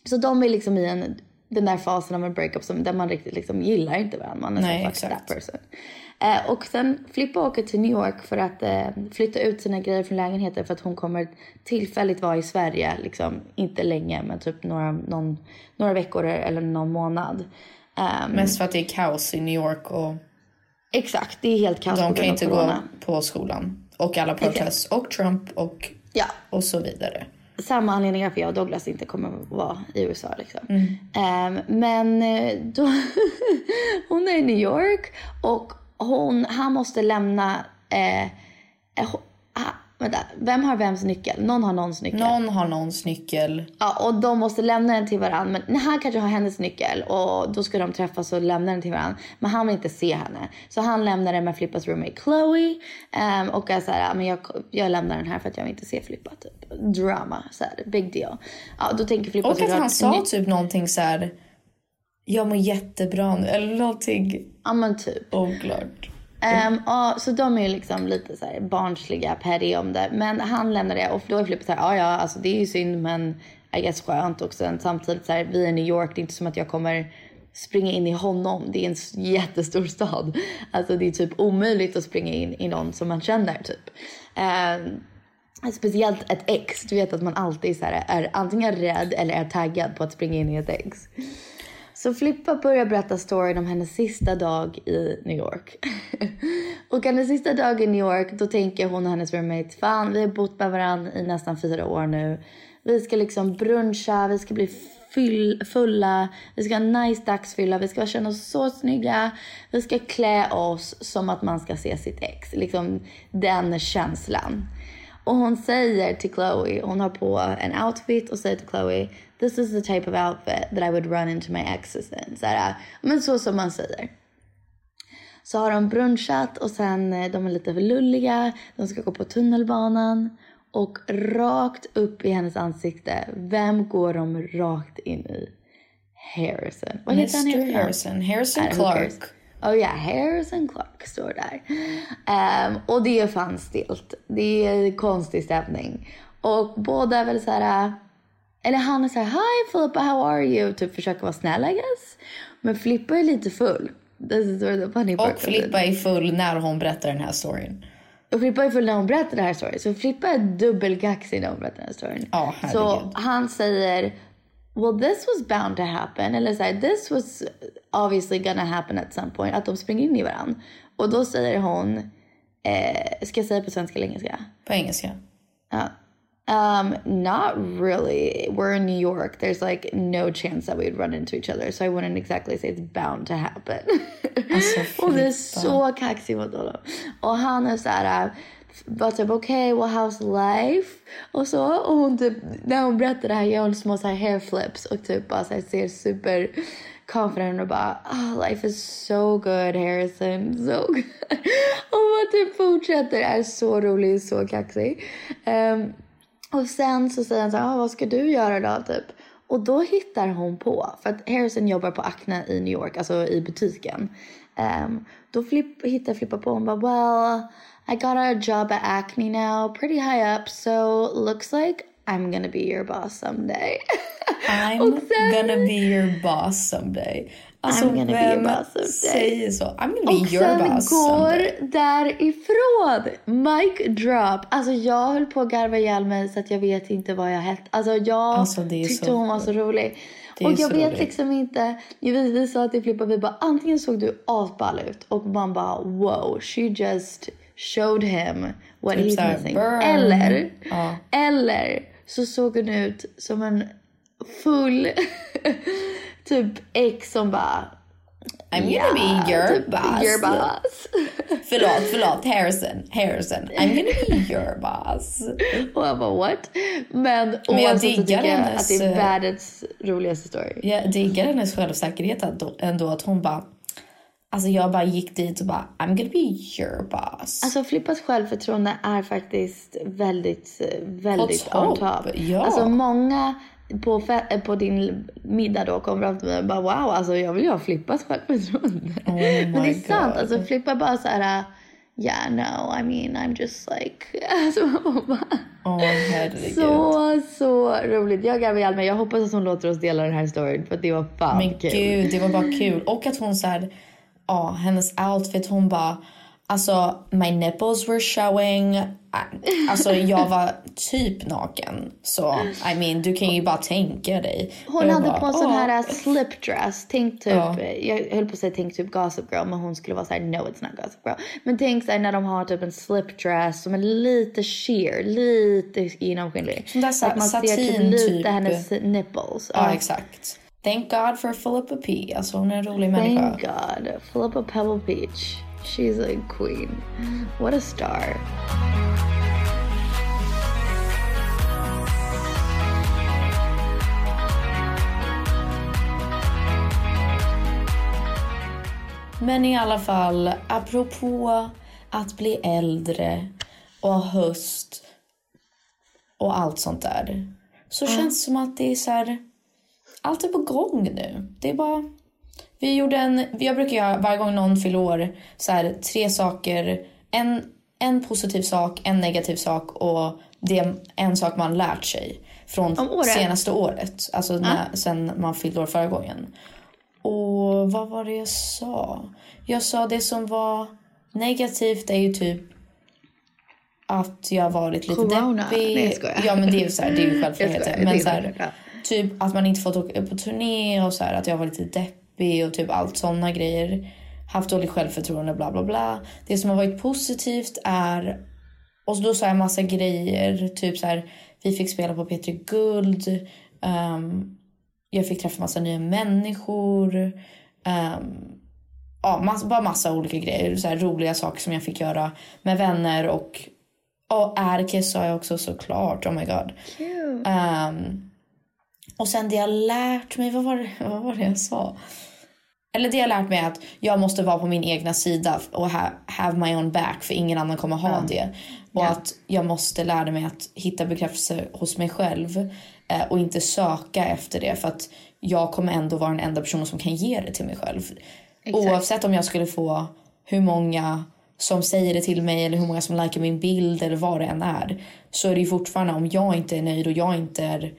Speaker 2: så de är liksom i en, den där fasen av en breakup som, där man riktigt liksom gillar inte varandra. Man är
Speaker 3: Nej,
Speaker 2: så fuck
Speaker 3: exakt.
Speaker 2: that person. Eh, och sen Flippa åker till New York för att eh, flytta ut sina grejer från lägenheten för att hon kommer tillfälligt vara i Sverige. Liksom, inte länge men typ några, någon, några veckor eller någon månad. Ehm,
Speaker 3: Mest för att det är kaos i New York och
Speaker 2: Exakt, det är helt kaos
Speaker 3: de kan inte gå
Speaker 2: corona.
Speaker 3: på skolan. Och alla protests och Trump och,
Speaker 2: Ja,
Speaker 3: och så vidare.
Speaker 2: samma anledning varför jag och Douglas inte kommer att vara i USA. Liksom. Ehm, men eh, då, hon är i New York och hon, han måste lämna... Eh, eh, ah, vänta, vem har vems nyckel? Någon har någons nyckel.
Speaker 3: Någon har någons nyckel.
Speaker 2: Ja, och de måste lämna den till varandra. Men han kanske har hennes nyckel och då ska de träffas och lämna den till varandra. Men han vill inte se henne. Så han lämnar den med Flippas roommate Chloe. ehm, och är såhär, "Ja, men jag, jag lämnar den här för att jag vill inte se Flippa. Typ. Drama, såhär, big deal. Ja, då tänker Flippa
Speaker 3: Och att han sa typ någonting så här. Jag mår jättebra nu. Eller någonting
Speaker 2: Ja men typ.
Speaker 3: oklart.
Speaker 2: Ehm, ja, så de är ju liksom lite så här barnsliga, petty om det. Men han lämnar det och då är Flippa så här, ja ja, alltså det är ju synd men I guess skönt också. Sen Samtidigt så här, vi är i New York, det är inte som att jag kommer springa in i honom. Det är en jättestor stad. Alltså det är typ omöjligt att springa in i någon som man känner typ. Ehm, Speciellt ett ex. Du vet att man alltid så här, är antingen rädd eller är taggad på att springa in i ett ex. Så Flippa börjar berätta storyn om hennes sista dag i New York. och hennes sista dag i New York, då tänker hon och hennes roommate, fan vi har bott med varandra i nästan fyra år nu. Vi ska liksom bruncha, vi ska bli fyll, fulla, vi ska ha en nice dagsfylla, vi ska känna oss så snygga. Vi ska klä oss som att man ska se sitt ex. Liksom den känslan. Och hon säger till Chloe, hon har på en outfit och säger till Chloe This is the type of outfit that I would run into my exes in. Så här, men så som man säger. Så har de brunchat och sen eh, de är lite för lulliga. De ska gå på tunnelbanan. Och rakt upp i hennes ansikte, vem går de rakt in i? Harrison. Vad heter han?
Speaker 3: Mr
Speaker 2: egentligen?
Speaker 3: Harrison. Harrison? Clark.
Speaker 2: Oh ja, Harrison Clark står där. Ehm, och det är fan stilt. Det är konstig stämning. Och båda är väl så här... Eller han är så här, hi Filippa, how are you? Typ försöker vara snäll I guess. Men Filippa är lite full. This is where the funny part
Speaker 3: Och. Filippa är full när hon berättar den här storyn.
Speaker 2: Och Filippa är full när hon berättar den här storyn. Så Filippa är dubbelkaxig när hon berättar den här storyn.
Speaker 3: Ja,
Speaker 2: så han säger Well this was bound to happen. Eller så här, this was obviously gonna happen at some point. Att de springer in i varandra. Och då säger hon, eh, ska jag säga på svenska eller engelska?
Speaker 3: På engelska.
Speaker 2: Ja. Um, not really. We're in New York. There's like no chance that we'd run into each other. So I wouldn't exactly say it's bound to happen.
Speaker 3: Alltså,
Speaker 2: Hon är
Speaker 3: Filippa.
Speaker 2: så kaxig mot honom. Och han är så här, var typ okej, okay, well how's life? Och så. Och hon typ, när hon berättar det här gör hon små så här hair flips och typ bara så här ser super confident och bara oh, life is so good Harrison, so good. Och man typ fortsätter, är så rolig, så kaxig. Um, och sen så säger han så här, ah, vad ska du göra då typ? Och då hittar hon på, för att Harrison jobbar på Acne i New York, alltså i butiken. Um, då flipp, hittar Flippa på, hon bara well i got a job at Acne now, pretty high up, so looks like I'm gonna be your boss someday.
Speaker 3: I'm
Speaker 2: Och sen-
Speaker 3: gonna be your boss someday. Alltså
Speaker 2: I'm gonna be your
Speaker 3: vem
Speaker 2: boss someday.
Speaker 3: säger så? I'm gonna be
Speaker 2: Och
Speaker 3: your
Speaker 2: sen
Speaker 3: boss
Speaker 2: går
Speaker 3: someday.
Speaker 2: därifrån. Mic drop. Alltså jag höll på att garva ihjäl mig så att jag vet inte vad jag hette. Alltså jag
Speaker 3: Alltså,
Speaker 2: tyckte
Speaker 3: så
Speaker 2: hon var så rolig. Och jag vet
Speaker 3: roligt.
Speaker 2: liksom inte. Vi, vi sa till Filippa, vi bara antingen såg du asball ut och man bara wow, she just showed him what
Speaker 3: Typ
Speaker 2: he's missing.
Speaker 3: burn.
Speaker 2: Eller,
Speaker 3: Ja.
Speaker 2: eller så såg hon ut som en full typ ex som bara
Speaker 3: I'm gonna
Speaker 2: Ja,
Speaker 3: be your
Speaker 2: typ,
Speaker 3: boss.
Speaker 2: Your boss.
Speaker 3: Förlåt, förlåt. Harrison. Harrison. I'm gonna be your boss.
Speaker 2: Och jag bara what? Men,
Speaker 3: Men jag diggar hennes,
Speaker 2: att det är
Speaker 3: eh,
Speaker 2: världens roligaste story.
Speaker 3: Jag diggar hennes självsäkerhet ändå, ändå att hon bara... Alltså jag bara gick dit och bara I'm gonna be your boss.
Speaker 2: Alltså Flippas självförtroende är faktiskt väldigt, väldigt on top.
Speaker 3: ja.
Speaker 2: Alltså många på, på din middag då kommer fram till mig och bara wow, alltså jag vill ju ha Flippas självförtroende.
Speaker 3: Oh
Speaker 2: Men det är
Speaker 3: my
Speaker 2: sant,
Speaker 3: God.
Speaker 2: alltså Flippa bara så här, yeah no, I mean I'm just like, alltså bara,
Speaker 3: Åh herregud.
Speaker 2: så, så roligt. Jag garvar ihjäl mig. Jag hoppas att hon låter oss dela den här storyn för det var fan
Speaker 3: Men
Speaker 2: kul.
Speaker 3: gud, det var bara kul. Och att hon så här, ja, hennes outfit, hon bara, alltså my nipples were showing. Alltså jag var typ naken. Så I mean, du kan ju bara tänka dig.
Speaker 2: Hon hade
Speaker 3: bara,
Speaker 2: på en sån här uh, slip dress. Tänk typ,
Speaker 3: Ja.
Speaker 2: jag höll på att säga tänk typ Gossip Girl men hon skulle vara så här no it's not Gossip Girl. Men tänk så här när de har typ en slip dress som är lite sheer, lite genomskinlig.
Speaker 3: Sån där
Speaker 2: Så att man ser typ lite
Speaker 3: typ.
Speaker 2: hennes nipples.
Speaker 3: Ja, exakt. Thank God for Philippa P. Alltså hon är en rolig människa.
Speaker 2: Thank God. Philippa Pebble Beach. She's a queen. What a star.
Speaker 3: Men i alla fall, apropå att bli äldre och höst och allt sånt där. Så känns det som att det är så här, allt är på gång nu. Det är bara... Vi gjorde en, jag brukar göra varje gång någon fyller år, så här, tre saker. En, en positiv sak, en negativ sak och det är en sak man lärt sig från
Speaker 2: året?
Speaker 3: senaste året. Alltså när, sen man fyllde år förra gången. Och vad var det jag sa? Jag sa det som var negativt är ju typ att jag har varit lite
Speaker 2: Corona.
Speaker 3: deppig.
Speaker 2: Nej, jag skojar.
Speaker 3: ja men det är ju så här, det är ju
Speaker 2: Jag skojar,
Speaker 3: självklarheter. Men så här, typ att man inte fått åka på turné och så här, att jag var lite deppig och typ allt såna grejer. Haft dåligt självförtroende bla bla bla. Det som har varit positivt är och då sa jag massa grejer. Typ så här, vi fick spela på P3 Guld. ehm, jag fick träffa massa nya människor. Um, ja, massa, bara massa olika grejer. Så här, roliga saker som jag fick göra med vänner. Och, och Erkes sa jag också såklart. Oh my god. Ehm, och sen det jag lärt mig, vad var, det, vad var det jag sa? Eller det jag lärt mig är att jag måste vara på min egna sida och ha, have my own back för ingen annan kommer ha det. Och att jag måste lära mig att hitta bekräftelse hos mig själv eh, och inte söka efter det för att jag kommer ändå vara den enda personen som kan ge det till mig själv. Oavsett om jag skulle få hur många som säger det till mig eller hur många som likar min bild eller vad det än är så är det fortfarande om jag inte är nöjd och jag inte är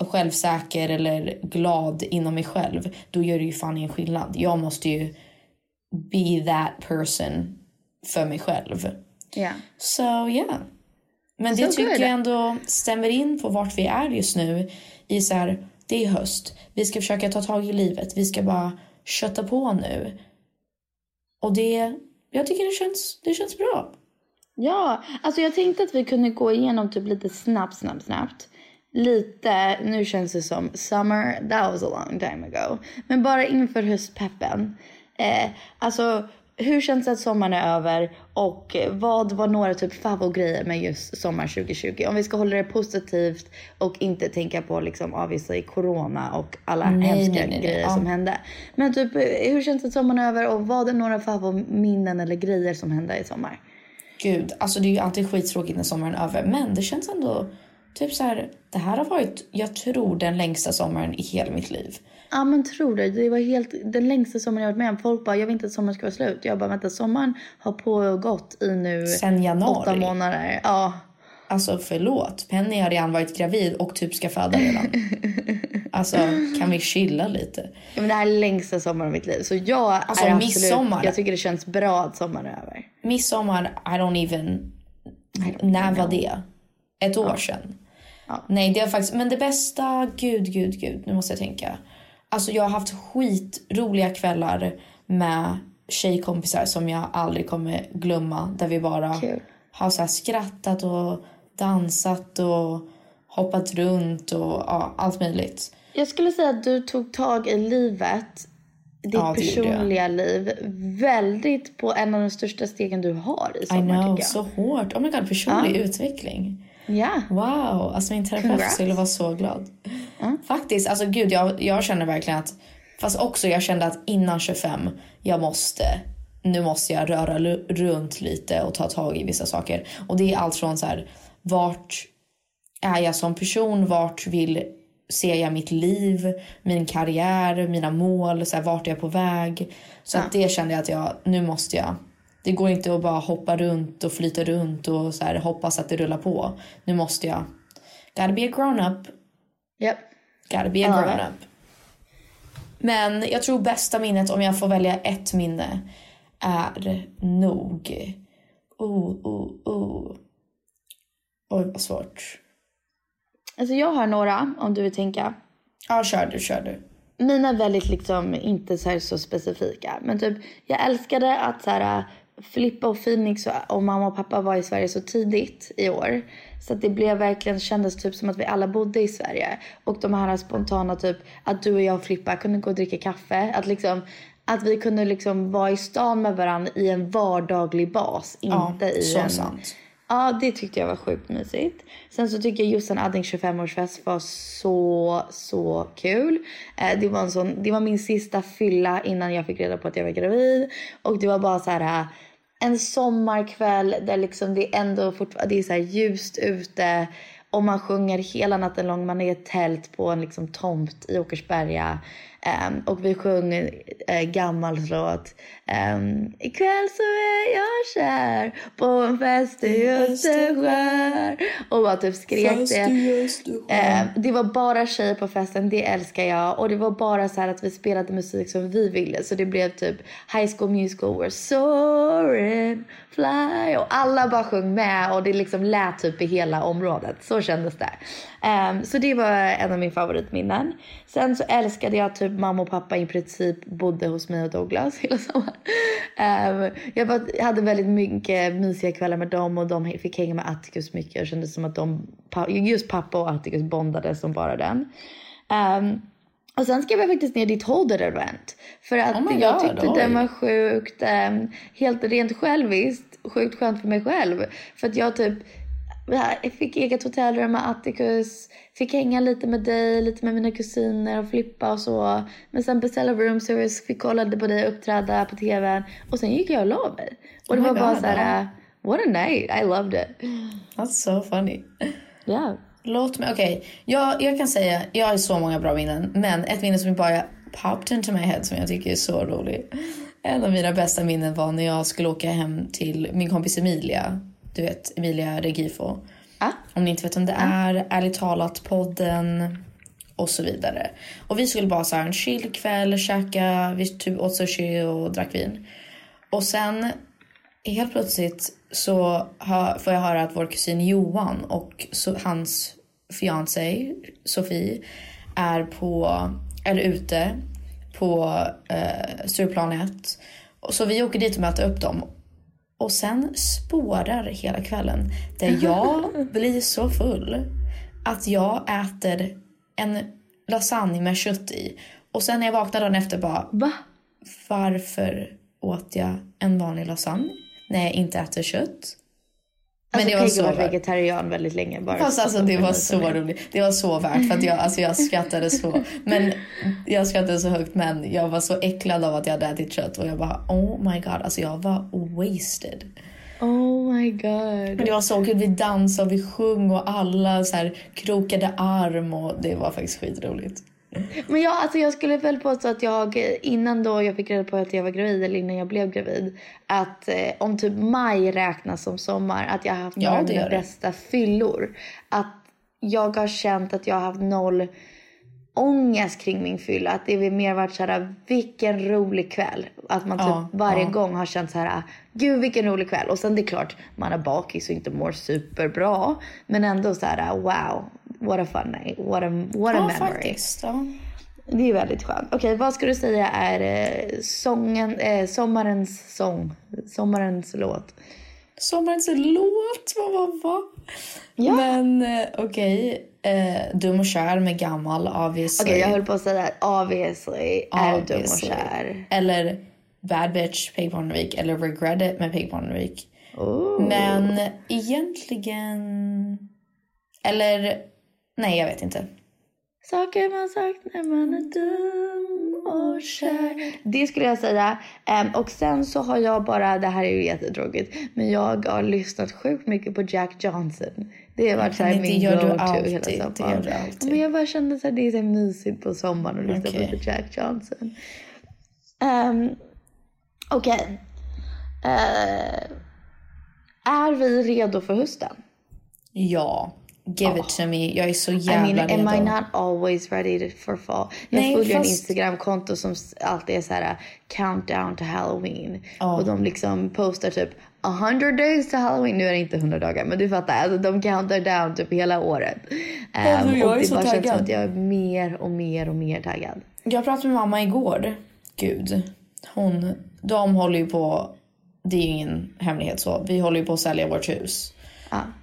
Speaker 3: självsäker eller glad inom mig själv, då gör det ju fan ingen skillnad. Jag måste ju be that person för mig själv. Så ja. Yeah. Men det
Speaker 2: So
Speaker 3: tycker
Speaker 2: good.
Speaker 3: jag ändå stämmer in på vart vi är just nu. I så här, det är höst. Vi ska försöka ta tag i livet. Vi ska bara kötta på nu. Och det, jag tycker det känns, det känns bra.
Speaker 2: Ja, alltså jag tänkte att vi kunde gå igenom typ lite snabbt, snabbt, snabbt. Lite, nu känns det som summer, that was a long time ago. Men bara inför höstpeppen. Eh, alltså, hur känns det att sommaren är över? Och vad var några typ favoritgrejer med just sommar 2020? Om vi ska hålla det positivt och inte tänka på liksom obviously corona och alla
Speaker 3: Nej,
Speaker 2: hemska
Speaker 3: nej, nej,
Speaker 2: grejer
Speaker 3: Ja.
Speaker 2: som hände. Men typ, hur känns det att sommaren är över? Och vad är några favoritminnen eller grejer som hände i sommar?
Speaker 3: Gud, alltså det är ju alltid skittråkigt när sommaren är över. Men det känns ändå typ så här. Det här har varit, jag tror den längsta sommaren i hela mitt liv.
Speaker 2: Ja men tror det. Det var helt den längsta sommaren jag varit med om. Folk bara, jag vill inte att sommaren ska vara slut. Jag bara, vänta sommaren har pågått i nu
Speaker 3: Sen januari.
Speaker 2: åtta månader. Ja.
Speaker 3: Alltså förlåt, Penny har redan varit gravid och typ ska föda redan. alltså kan vi chilla lite?
Speaker 2: Ja, men det här är längsta sommaren av mitt liv. Så jag
Speaker 3: Alltså,
Speaker 2: är
Speaker 3: midsommar.
Speaker 2: absolut, jag tycker det känns bra att sommaren är över.
Speaker 3: Midsommar, I don't even... När var det? Ett år sedan? Nej, det är faktiskt... Men det bästa... Gud, gud, gud. Nu måste jag tänka. Alltså jag har haft skitroliga kvällar med tjejkompisar som jag aldrig kommer glömma. Där vi bara
Speaker 2: Kul.
Speaker 3: har så skrattat och dansat och hoppat runt och ja, allt möjligt.
Speaker 2: Jag skulle säga att du tog tag i livet, ditt
Speaker 3: Ja,
Speaker 2: personliga liv, väldigt på en av de största stegen du har i
Speaker 3: I
Speaker 2: sommar
Speaker 3: know,
Speaker 2: tycker
Speaker 3: så hårt. Oh my god, personlig utveckling.
Speaker 2: Ja.
Speaker 3: Wow, alltså min terapeut
Speaker 2: Congrats.
Speaker 3: skulle vara så glad. Faktiskt, alltså gud jag, jag känner verkligen att, fast också jag kände att innan 25, jag måste, nu måste jag röra runt lite och ta tag i vissa saker. Och det är allt från så här, vart är jag som person, vart vill, ser jag mitt liv, min karriär, mina mål, så här, vart är jag på väg. Så att det kände jag att jag, nu måste jag. Det går inte att bara hoppa runt och flyta runt och så här, hoppas att det rullar på. Nu måste jag. Gotta be a grown up.
Speaker 2: Japp.
Speaker 3: Gotta be a grown up. Men jag tror bästa minnet, om jag får välja ett minne, är nog... Oh, oh, oh. Oj, vad svårt.
Speaker 2: Alltså jag har några om du vill tänka.
Speaker 3: Ja, kör du, kör du.
Speaker 2: Mina är väldigt liksom inte så, så specifika. Men typ jag älskade att så här, Filippa och Phoenix och, mamma och pappa var i Sverige så tidigt i år. Så att det blev verkligen kändes typ som att vi alla bodde i Sverige. Och de här spontana typ att du och jag och Filippa kunde gå och dricka kaffe. Att liksom att vi kunde liksom vara i stan med varandra i en vardaglig bas.
Speaker 3: Ja,
Speaker 2: Inte i
Speaker 3: så
Speaker 2: en...
Speaker 3: sant.
Speaker 2: Ja, det tyckte jag var sjukt mysigt. Sen så tycker jag Jossan Addings 25-årsfest var så, så kul. Eh, det, var en sån, det var min sista fylla innan jag fick reda på att jag var gravid. Och det var bara så här... En sommarkväll där liksom det ändå fortfarande det är så här ljust ute. Och man sjunger hela natten lång. Man är i ett tält på en liksom tomt i Åkersberga. Ehm, och vi sjöng uh, gammal låt. Um, Ikväll så är jag kär på en fest i Österskär. Och bara typ skrek det. Ehm, det var bara tjejer på festen, det älskar jag. Och det var bara så här att vi spelade musik som vi ville. Så det blev typ High School Musical, We're soaring, fly. Och alla bara sjöng med och det liksom lät typ i hela området. Så kändes det. Ehm, så det var en av mina favoritminnen. Sen så älskade jag typ mamma och pappa i princip bodde hos mig och Douglas hela sommaren. Ehm, jag hade väldigt mycket mysiga kvällar med dem och de fick hänga med Atticus mycket. Och kände som att de, just pappa och Atticus bondade som bara den. Ehm, och sen skrev jag faktiskt ner ditt Holder-event. För att
Speaker 3: Oh my
Speaker 2: jag
Speaker 3: God,
Speaker 2: tyckte
Speaker 3: oj.
Speaker 2: den var sjukt, ehm, helt rent själviskt, sjukt skönt för mig själv. För att jag typ jag fick eget hotellrum med Atticus, fick hänga lite med dig, lite med mina kusiner och flippa och så. Men sen beställa room service, fick kolla på dig uppträda på tvn och sen gick jag och la mig. Och det
Speaker 3: Oh
Speaker 2: var bara
Speaker 3: God,
Speaker 2: så här, uh, what a night, I loved it.
Speaker 3: That's so funny.
Speaker 2: Yeah.
Speaker 3: Låt mig, okej. Jag, jag kan säga, jag har så många bra minnen. Men ett minne som bara popped into my head som jag tycker är så rolig. En av mina bästa minnen var när jag skulle åka hem till min kompis Emilia. Du vet, Emilia Regifo.
Speaker 2: Ah.
Speaker 3: Om ni inte vet vem det är, Ärligt talat podden och så vidare. Och vi skulle bara så här en chill kväll, käka, vi typ åt sushi och drack vin. Och sen helt plötsligt så hör, får jag höra att vår kusin Johan och så, hans fiancé Sofie är på, eller ute på eh, Stureplan 1. Och Så vi åker dit och möter upp dem. Och sen spårar hela kvällen där jag blir så full att jag äter en lasagne med kött i. Och sen när jag vaknar dagen efter bara,
Speaker 2: Va?
Speaker 3: varför åt jag en vanlig lasagne när jag inte äter kött? Men
Speaker 2: Alltså
Speaker 3: det var
Speaker 2: Peggy
Speaker 3: så värt.
Speaker 2: vegetarian väldigt länge. Bara
Speaker 3: Fast alltså det var så
Speaker 2: roligt.
Speaker 3: roligt. Det var så värt för att jag, alltså jag skrattade så. Men jag skrattade så högt men jag var så äcklad av att jag hade ätit kött och jag bara oh my god, alltså jag var wasted.
Speaker 2: Oh my god.
Speaker 3: Men det var så kul, vi dansade och vi sjöng och alla så här krokade arm och det var faktiskt skitroligt.
Speaker 2: Men jag, alltså jag skulle väl påstå att jag innan då jag fick reda på att jag var gravid eller innan jag blev gravid. Att eh, om typ maj räknas som sommar. Att jag har haft
Speaker 3: Ja,
Speaker 2: av mina bästa fyllor. Att jag har känt att jag har haft noll ångest kring min fylla. Att det har mer varit så här, vilken rolig kväll. Att man typ
Speaker 3: Ja,
Speaker 2: varje
Speaker 3: ja.
Speaker 2: gång har känt så här, gud vilken rolig kväll. Och sen det är klart, man är bakis och inte mår superbra. Men ändå så här, wow, what a fun night, what a, what a
Speaker 3: Ja,
Speaker 2: memory.
Speaker 3: faktiskt. Ja.
Speaker 2: Det är väldigt skönt. Okej, vad ska du säga är eh, sången, eh, sommarens sång? Sommarens låt.
Speaker 3: Sommarens låt, vad var vad?
Speaker 2: Ja.
Speaker 3: Men eh, okej, eh, Dum och kär med gammal obviously.
Speaker 2: Okej, jag höll på att säga obviously är dum och
Speaker 3: Obviously.
Speaker 2: kär.
Speaker 3: Eller Bad Bitch, Peg Parnevik. Eller Regret It med Peg Parnevik.
Speaker 2: Oh.
Speaker 3: Men egentligen... Eller... Nej, jag vet inte.
Speaker 2: Saker man sagt när man är dum och kär. Det skulle jag säga. Em, och sen så har jag bara, det här är ju jättetråkigt, men jag har lyssnat sjukt mycket på Jack Johnson. Det har varit så här
Speaker 3: det
Speaker 2: min go-to hela
Speaker 3: det
Speaker 2: sommaren.
Speaker 3: gör du.
Speaker 2: Men jag bara kände att det är så mysigt på sommaren att lyssna
Speaker 3: Okej.
Speaker 2: på Jack Johnson. Um, Okej. Eh, är vi redo för hösten?
Speaker 3: Ja. Give it to me. Jag är så
Speaker 2: I
Speaker 3: jävla
Speaker 2: mean, am I
Speaker 3: redo.
Speaker 2: not always ready for fall? Jag
Speaker 3: Nej,
Speaker 2: följer en
Speaker 3: fast-
Speaker 2: Instagramkonto som alltid är så här countdown to halloween. Och de liksom postar typ 100 days to halloween. Nu är det inte 100 dagar, men du fattar. Alltså, de countar down typ hela året. Ehm,
Speaker 3: jag
Speaker 2: och
Speaker 3: är så taggad.
Speaker 2: jag är mer och mer och mer taggad.
Speaker 3: Jag pratade med mamma igår. Gud. Hon, de håller ju på, det är ju ingen hemlighet så, vi håller ju på att sälja vårt hus.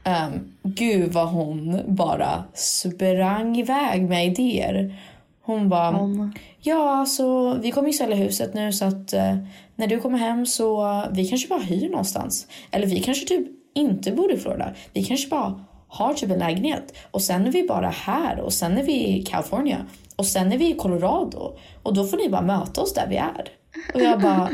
Speaker 3: Um, gud vad hon bara sprang iväg med idéer. Hon bara, ja alltså vi kommer ju sälja huset nu så att eh, när du kommer hem så vi kanske bara hyr någonstans. Eller vi kanske typ inte bor i Florida. Vi kanske bara har typ en lägenhet och sen är vi bara här och sen är vi i California och sen är vi i Colorado och då får ni bara möta oss där vi är. Och jag bara,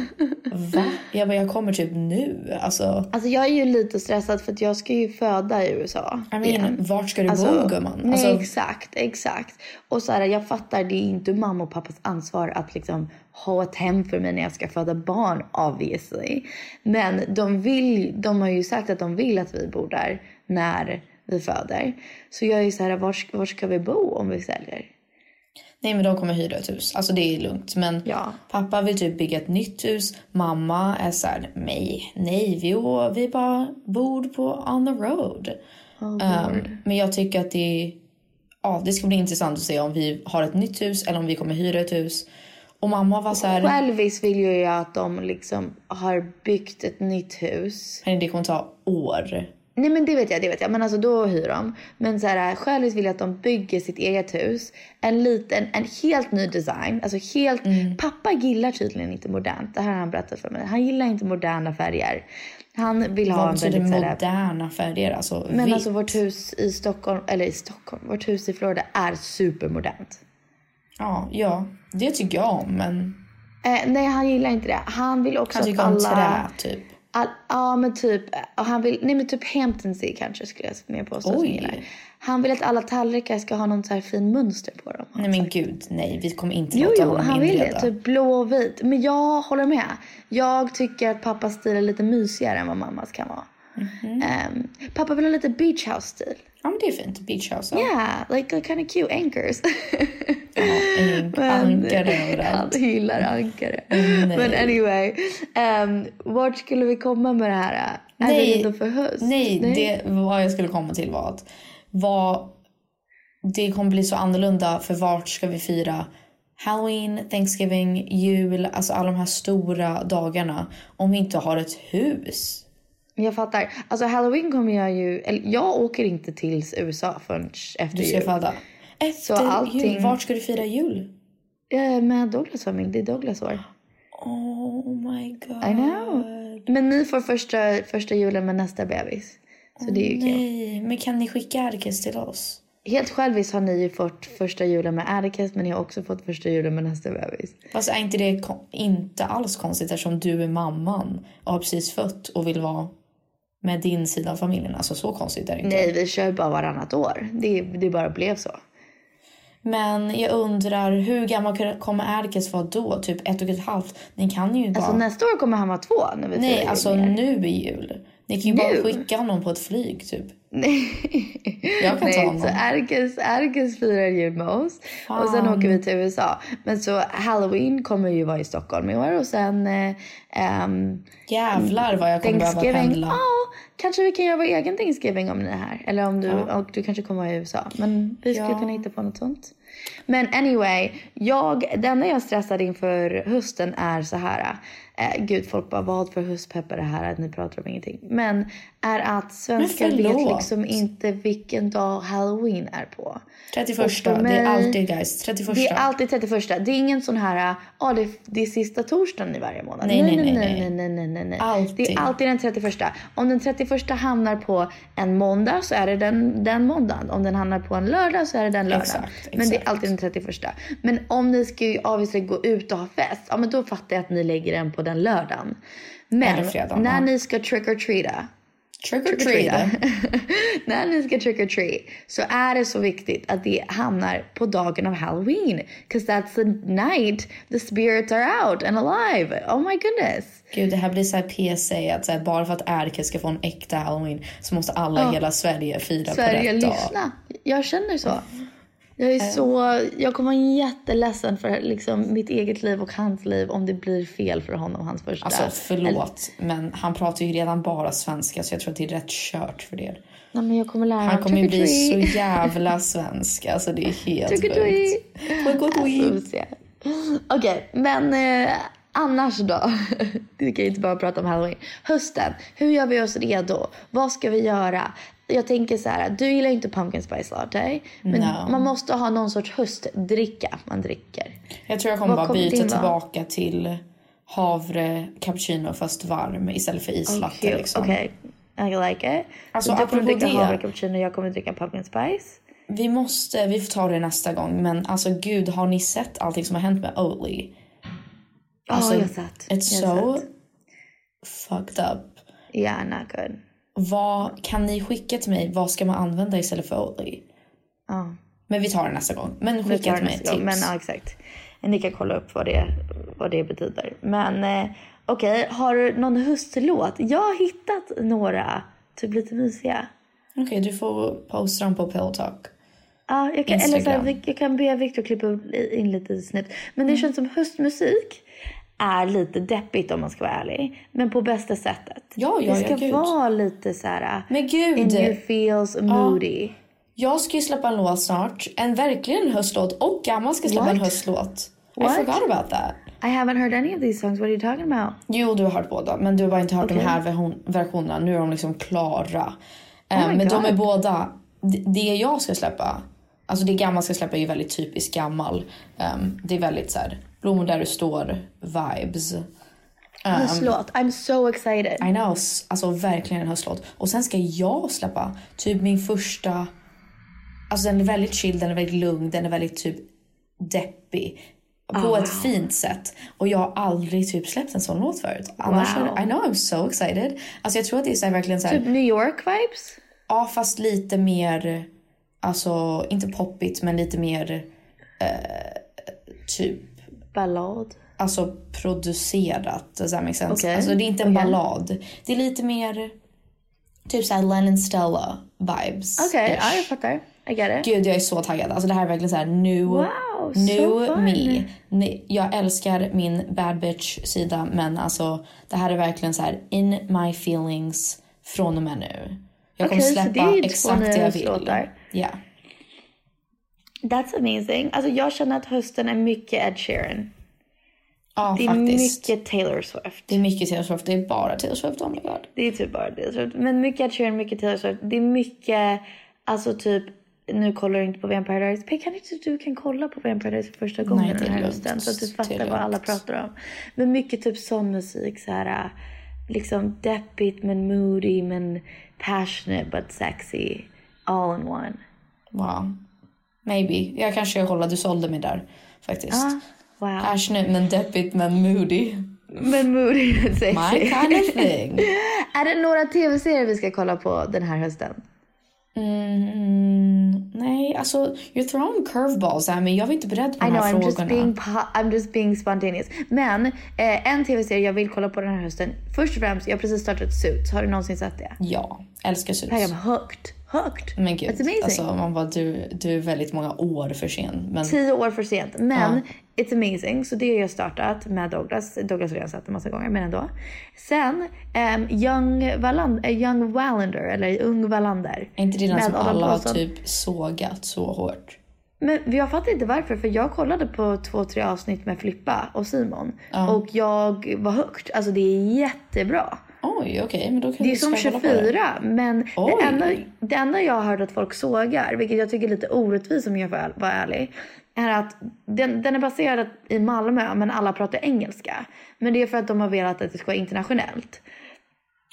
Speaker 3: va? Jag bara, jag kommer typ nu. Alltså,
Speaker 2: Alltså jag är ju lite stressad för att jag ska ju föda i USA.
Speaker 3: I mean,
Speaker 2: igen.
Speaker 3: vart ska du
Speaker 2: Alltså,
Speaker 3: bo gumman?
Speaker 2: Nej
Speaker 3: Alltså,
Speaker 2: exakt, exakt. Och så här, jag fattar det är inte mamma och pappas ansvar att liksom ha ett hem för mig när jag ska föda barn obviously. Men de vill, de har ju sagt att de vill att vi bor där när vi föder. Så jag är ju så här, var, var ska vi bo om vi säljer?
Speaker 3: Nej men de kommer hyra ett hus. Alltså det är lugnt. Men
Speaker 2: Ja.
Speaker 3: pappa vill typ bygga ett nytt hus. Mamma är så här, nej, nej, vi, vi bara bor på on the road. Um, men jag tycker att det, ja, det ska bli intressant att se om vi har ett nytt hus eller om vi kommer hyra ett hus. Och mamma var så här,
Speaker 2: Självis vill ju jag att de liksom har byggt ett nytt hus.
Speaker 3: "Hörni, det kommer ta år.
Speaker 2: Nej men det vet jag, det vet jag. Men alltså då hyr de. Men så här, självis vill jag att de bygger sitt eget hus. En liten, en helt ny design. Alltså helt, pappa gillar tydligen inte modernt. Det här har han berättat för mig. Han gillar inte moderna färger. Han vill ha en väldigt så här,
Speaker 3: moderna färger? Alltså
Speaker 2: Men
Speaker 3: vitt.
Speaker 2: alltså vårt hus i Stockholm, eller i Stockholm, vårt hus i Florida är supermodernt.
Speaker 3: Ja, ja, det tycker jag om. Men
Speaker 2: Eh, nej han gillar inte det. Han vill också
Speaker 3: han tycker
Speaker 2: att
Speaker 3: om
Speaker 2: alla...
Speaker 3: trä typ.
Speaker 2: All, ja men typ, och han vill, nej men typ Hamptonsea kanske skulle jag mer påstå
Speaker 3: Oj.
Speaker 2: Han vill att alla tallrikar ska ha någon så här fin mönster på dem.
Speaker 3: Nej men gud, nej. Vi kommer inte
Speaker 2: Jo,
Speaker 3: låta
Speaker 2: jo,
Speaker 3: honom
Speaker 2: han vill det. Typ blå och vit. Men jag håller med. Jag tycker att pappas stil är lite mysigare än vad mammas kan vara.
Speaker 3: Mhm.
Speaker 2: Ehm, pappa vill ha lite beach house stil.
Speaker 3: Ja men det är fint. Beach house. Ja.
Speaker 2: Yeah, like, like kind of cute anchors.
Speaker 3: Ank- Ankare
Speaker 2: Han
Speaker 3: överallt.
Speaker 2: gillar ankare.
Speaker 3: nej.
Speaker 2: Men anyway, um, vart skulle vi komma med det här? Är vi
Speaker 3: Nej,
Speaker 2: redo för höst?
Speaker 3: nej, det vad jag skulle komma till var att vad, det kommer bli så annorlunda för vart ska vi fira Halloween, Thanksgiving, jul, alltså alla de här stora dagarna om vi inte har ett hus.
Speaker 2: Jag fattar. Alltså halloween kommer jag ju... Eller jag åker inte till USA förrän efter
Speaker 3: Du ska
Speaker 2: jul.
Speaker 3: Efter
Speaker 2: Så allting-
Speaker 3: jul, vart ska du fira jul?
Speaker 2: Eh, Med Douglas familj. Det är Douglas år.
Speaker 3: Oh my god.
Speaker 2: I know. Men ni får första, första julen med nästa bebis. Så det är ju kul.
Speaker 3: Nej, men kan ni skicka Erkes till oss?
Speaker 2: Helt självis har ni ju fått första julen med Atticus men ni har också fått första julen med nästa bebis.
Speaker 3: Fast är inte det inte alls konstigt eftersom du är mamman och har precis fött och vill vara med din sida av familjen. Alltså så konstigt är det inte.
Speaker 2: Nej, vi kör bara varannat år. Det, det bara blev så.
Speaker 3: Men jag undrar hur gammal kommer Erkes vara då? Typ ett och ett halvt? Ni kan ju bara...
Speaker 2: Alltså nästa år kommer han vara två. När vi
Speaker 3: Nej, alltså nu i jul. Ni kan ju
Speaker 2: Nu?
Speaker 3: bara skicka honom på ett flyg typ. Jag kan ta
Speaker 2: Nej,
Speaker 3: honom.
Speaker 2: så Erkes, Erkes firar jul med oss. Och sen åker vi till USA. Men så Halloween kommer ju vara i Stockholm i år. Och sen eh, ehm,
Speaker 3: Jävlar vad jag kommer behöva pendla.
Speaker 2: Ja, kanske vi kan göra vår egen Thanksgiving om ni är här. Eller om du, och du kanske kommer vara i USA. Men vi skulle
Speaker 3: Ja.
Speaker 2: kunna hitta på något sånt. Men anyway, jag, det enda jag är stressad inför hösten är så här. Eh, gud, folk bara vad för höstpepp är det här att ni pratar om ingenting. Men är att svenskar vet liksom inte vilken dag halloween är på.
Speaker 3: 31.
Speaker 2: Och för
Speaker 3: Det är alltid guys. 31.
Speaker 2: Det är alltid 31. Det är ingen sån här, ja det, det är sista torsdagen i varje månad.
Speaker 3: Nej, nej, nej,
Speaker 2: nej,
Speaker 3: nej.
Speaker 2: nej, nej, nej, nej.
Speaker 3: Alltid.
Speaker 2: Det är alltid den 31. Om den 31 hamnar på en måndag så är det den, den måndagen. Om den hamnar på en lördag så är det den lördagen.
Speaker 3: Exakt,
Speaker 2: Men det är
Speaker 3: exakt.
Speaker 2: alltid den 31. Men om ni ska ju obviously gå ut och ha fest, ja men då fattar jag att ni lägger den på den lördagen. Men
Speaker 3: fredagen,
Speaker 2: när
Speaker 3: ja.
Speaker 2: ni ska trick or treata
Speaker 3: Trick or
Speaker 2: treata.
Speaker 3: treat.
Speaker 2: När ni ska trick or treat så är det så viktigt att det hamnar på dagen av halloween. Because that's the night the spirits are out and alive. Oh my goodness.
Speaker 3: Gud, det här blir så här PSA att så här, bara för att Erke ska få en äkta halloween så måste alla i hela Sverige fira
Speaker 2: Sverige,
Speaker 3: på rätt dag.
Speaker 2: lyssna. Jag känner så. Jag är så, jag kommer vara jätteledsen för liksom, mitt eget liv och hans liv om det blir fel för honom hans första.
Speaker 3: Alltså förlåt, men han pratar ju redan bara svenska så jag tror att det är rätt kört för det.
Speaker 2: Nej, men jag kommer lära
Speaker 3: Han kommer ju bli så jävla svensk. Alltså det är helt sjukt.
Speaker 2: Okej, men eh, annars då? Vi kan ju inte bara prata om halloween. Hösten, hur gör vi oss redo? Vad ska vi göra? Jag tänker så här, du gillar inte pumpkin spice latte. Men
Speaker 3: No.
Speaker 2: man måste ha någon sorts höstdricka man dricker.
Speaker 3: Jag tror jag kommer
Speaker 2: Vad
Speaker 3: bara byta tillbaka till havre cappuccino fast varm istället för islatte.
Speaker 2: Okej,
Speaker 3: liksom.
Speaker 2: okej. I like it.
Speaker 3: Alltså,
Speaker 2: så du kommer dricka
Speaker 3: det.
Speaker 2: havre cappuccino jag kommer dricka pumpkin spice.
Speaker 3: Vi måste, vi får ta det nästa gång. Men alltså gud, har ni sett allting som har hänt med Oatly? Alltså,
Speaker 2: jag har sett.
Speaker 3: It's
Speaker 2: Jag
Speaker 3: so
Speaker 2: sett.
Speaker 3: fucked up.
Speaker 2: Yeah, not good.
Speaker 3: Vad, kan ni skicka till mig vad ska man använda istället för Oatly?
Speaker 2: Ja.
Speaker 3: Men vi tar det nästa gång. Men skicka till mig
Speaker 2: nästa gång.
Speaker 3: tips.
Speaker 2: Men ja, exakt. Ni kan kolla upp vad det, vad det betyder. Men eh, okej, har du någon höstlåt? Jag har hittat några, typ lite mysiga.
Speaker 3: Okej, du får posta dem på Pillow Talk.
Speaker 2: Ja, jag kan, eller så
Speaker 3: Instagram.
Speaker 2: här, jag kan be Victor klippa in lite snabbt. Men det känns som höstmusik är lite deppigt om man ska vara ärlig. Men på bästa sättet.
Speaker 3: Ja, ja,
Speaker 2: det ska
Speaker 3: ja, gud.
Speaker 2: vara lite så här
Speaker 3: Men gud!
Speaker 2: in your feels moody.
Speaker 3: Jag ska ju släppa en låt snart. En verkligen höstlåt. Och Gammal ska släppa en
Speaker 2: What?
Speaker 3: höstlåt. I
Speaker 2: What?
Speaker 3: forgot about that.
Speaker 2: I haven't heard any of these songs. What are you talking about?
Speaker 3: Jo, du har hört båda. Men du har bara inte hört
Speaker 2: Okej.
Speaker 3: de här version- versionerna. Nu är de liksom klara. Eh,
Speaker 2: Oh my
Speaker 3: men de
Speaker 2: God.
Speaker 3: är båda... det- jag ska släppa... Alltså det gammal ska släppa är ju väldigt typiskt gammal. Ehm, det är väldigt så här, blommor där du står vibes.
Speaker 2: Höstlåt. I'm so excited.
Speaker 3: I know, alltså verkligen en höstlåt. Och sen ska jag släppa typ min första... Alltså den är väldigt chill, den är väldigt lugn, den är väldigt typ deppig. På ett fint sätt. Och jag har aldrig typ släppt en sån låt förut. Annars
Speaker 2: Wow.
Speaker 3: är, I know I'm so excited. Alltså jag tror att det är så verkligen så här,
Speaker 2: Typ New York vibes?
Speaker 3: ja fast lite mer, alltså inte poppigt men lite mer eh, typ
Speaker 2: Ballad?
Speaker 3: alltså producerat. Does that make sense?
Speaker 2: Okej,
Speaker 3: Alltså det är inte en
Speaker 2: okej.
Speaker 3: ballad. Det är lite mer typ såhär Lennon Stella vibes.
Speaker 2: Okej, ja jag fattar. I get it.
Speaker 3: Gud jag är så taggad. Alltså det här är verkligen såhär new,
Speaker 2: Wow, so
Speaker 3: me. Jag älskar min bad bitch sida men alltså det här är verkligen så här in my feelings från och med nu. Jag kommer
Speaker 2: det
Speaker 3: släppa exakt det jag vill.
Speaker 2: höstlåtar.
Speaker 3: Ja.
Speaker 2: That's amazing. Alltså jag känner att hösten är mycket Ed Sheeran.
Speaker 3: Ja
Speaker 2: Det är
Speaker 3: faktiskt.
Speaker 2: mycket Taylor Swift.
Speaker 3: Det är mycket Taylor Swift. Det är bara Taylor Swift. Oh my god.
Speaker 2: Det är typ bara Taylor Swift. Men mycket Ed Sheeran, mycket Taylor Swift. Det är mycket, alltså typ, nu kollar du inte på Vampire Diaries. Men kan inte du kan kolla på Vampire Diaries för första gången
Speaker 3: är
Speaker 2: den här hösten. Så att du fattar vad alla pratar om. Men mycket typ sån musik. Så här, liksom deppigt men moody men passionate but sexy. All in one.
Speaker 3: Wow. Maybe. Jag kanske håller, du sålde mig där faktiskt.
Speaker 2: Ah, wow.
Speaker 3: Passionate men deppigt men moody.
Speaker 2: Men moody men sexy.
Speaker 3: My kind of thing.
Speaker 2: Är det några tv-serier vi ska kolla på den här hösten?
Speaker 3: Mm, nej, alltså you're throwing curveballs at me. Jag var inte beredd på
Speaker 2: I
Speaker 3: de
Speaker 2: know,
Speaker 3: här
Speaker 2: I'm just,
Speaker 3: frågorna.
Speaker 2: being, po- I'm just being spontaneous. Men eh, en tv-serie jag vill kolla på den här hösten. Först och främst, jag har precis startat Suits. Har du någonsin sett det?
Speaker 3: Ja, älskar Suits.
Speaker 2: I am hooked. Hooked.
Speaker 3: Men gud,
Speaker 2: It's amazing.
Speaker 3: alltså man bara du, du är väldigt många år för sen. Men
Speaker 2: Tio år för sent. Men it's amazing. Så det har jag startat med Douglas. Douglas har redan sett det en massa gånger, men ändå. Sen um, Young, Walland, uh, Young Wallander, eller Ung Wallander.
Speaker 3: är inte det den som alla har typ sågat så hårt?
Speaker 2: Men jag fattar inte varför, för jag kollade på två, tre avsnitt med Flippa och Simon. Och jag var högt. Alltså det är jättebra.
Speaker 3: Oj, okej, men då kan
Speaker 2: Det är som
Speaker 3: ska kolla på det.
Speaker 2: 24, men
Speaker 3: Oj.
Speaker 2: det enda, det enda jag har hört att folk sågar, vilket jag tycker är lite orättvist om jag får vara ärlig, är att den, den är baserad i Malmö, men alla pratar engelska. Men det är för att de har velat att det ska vara internationellt.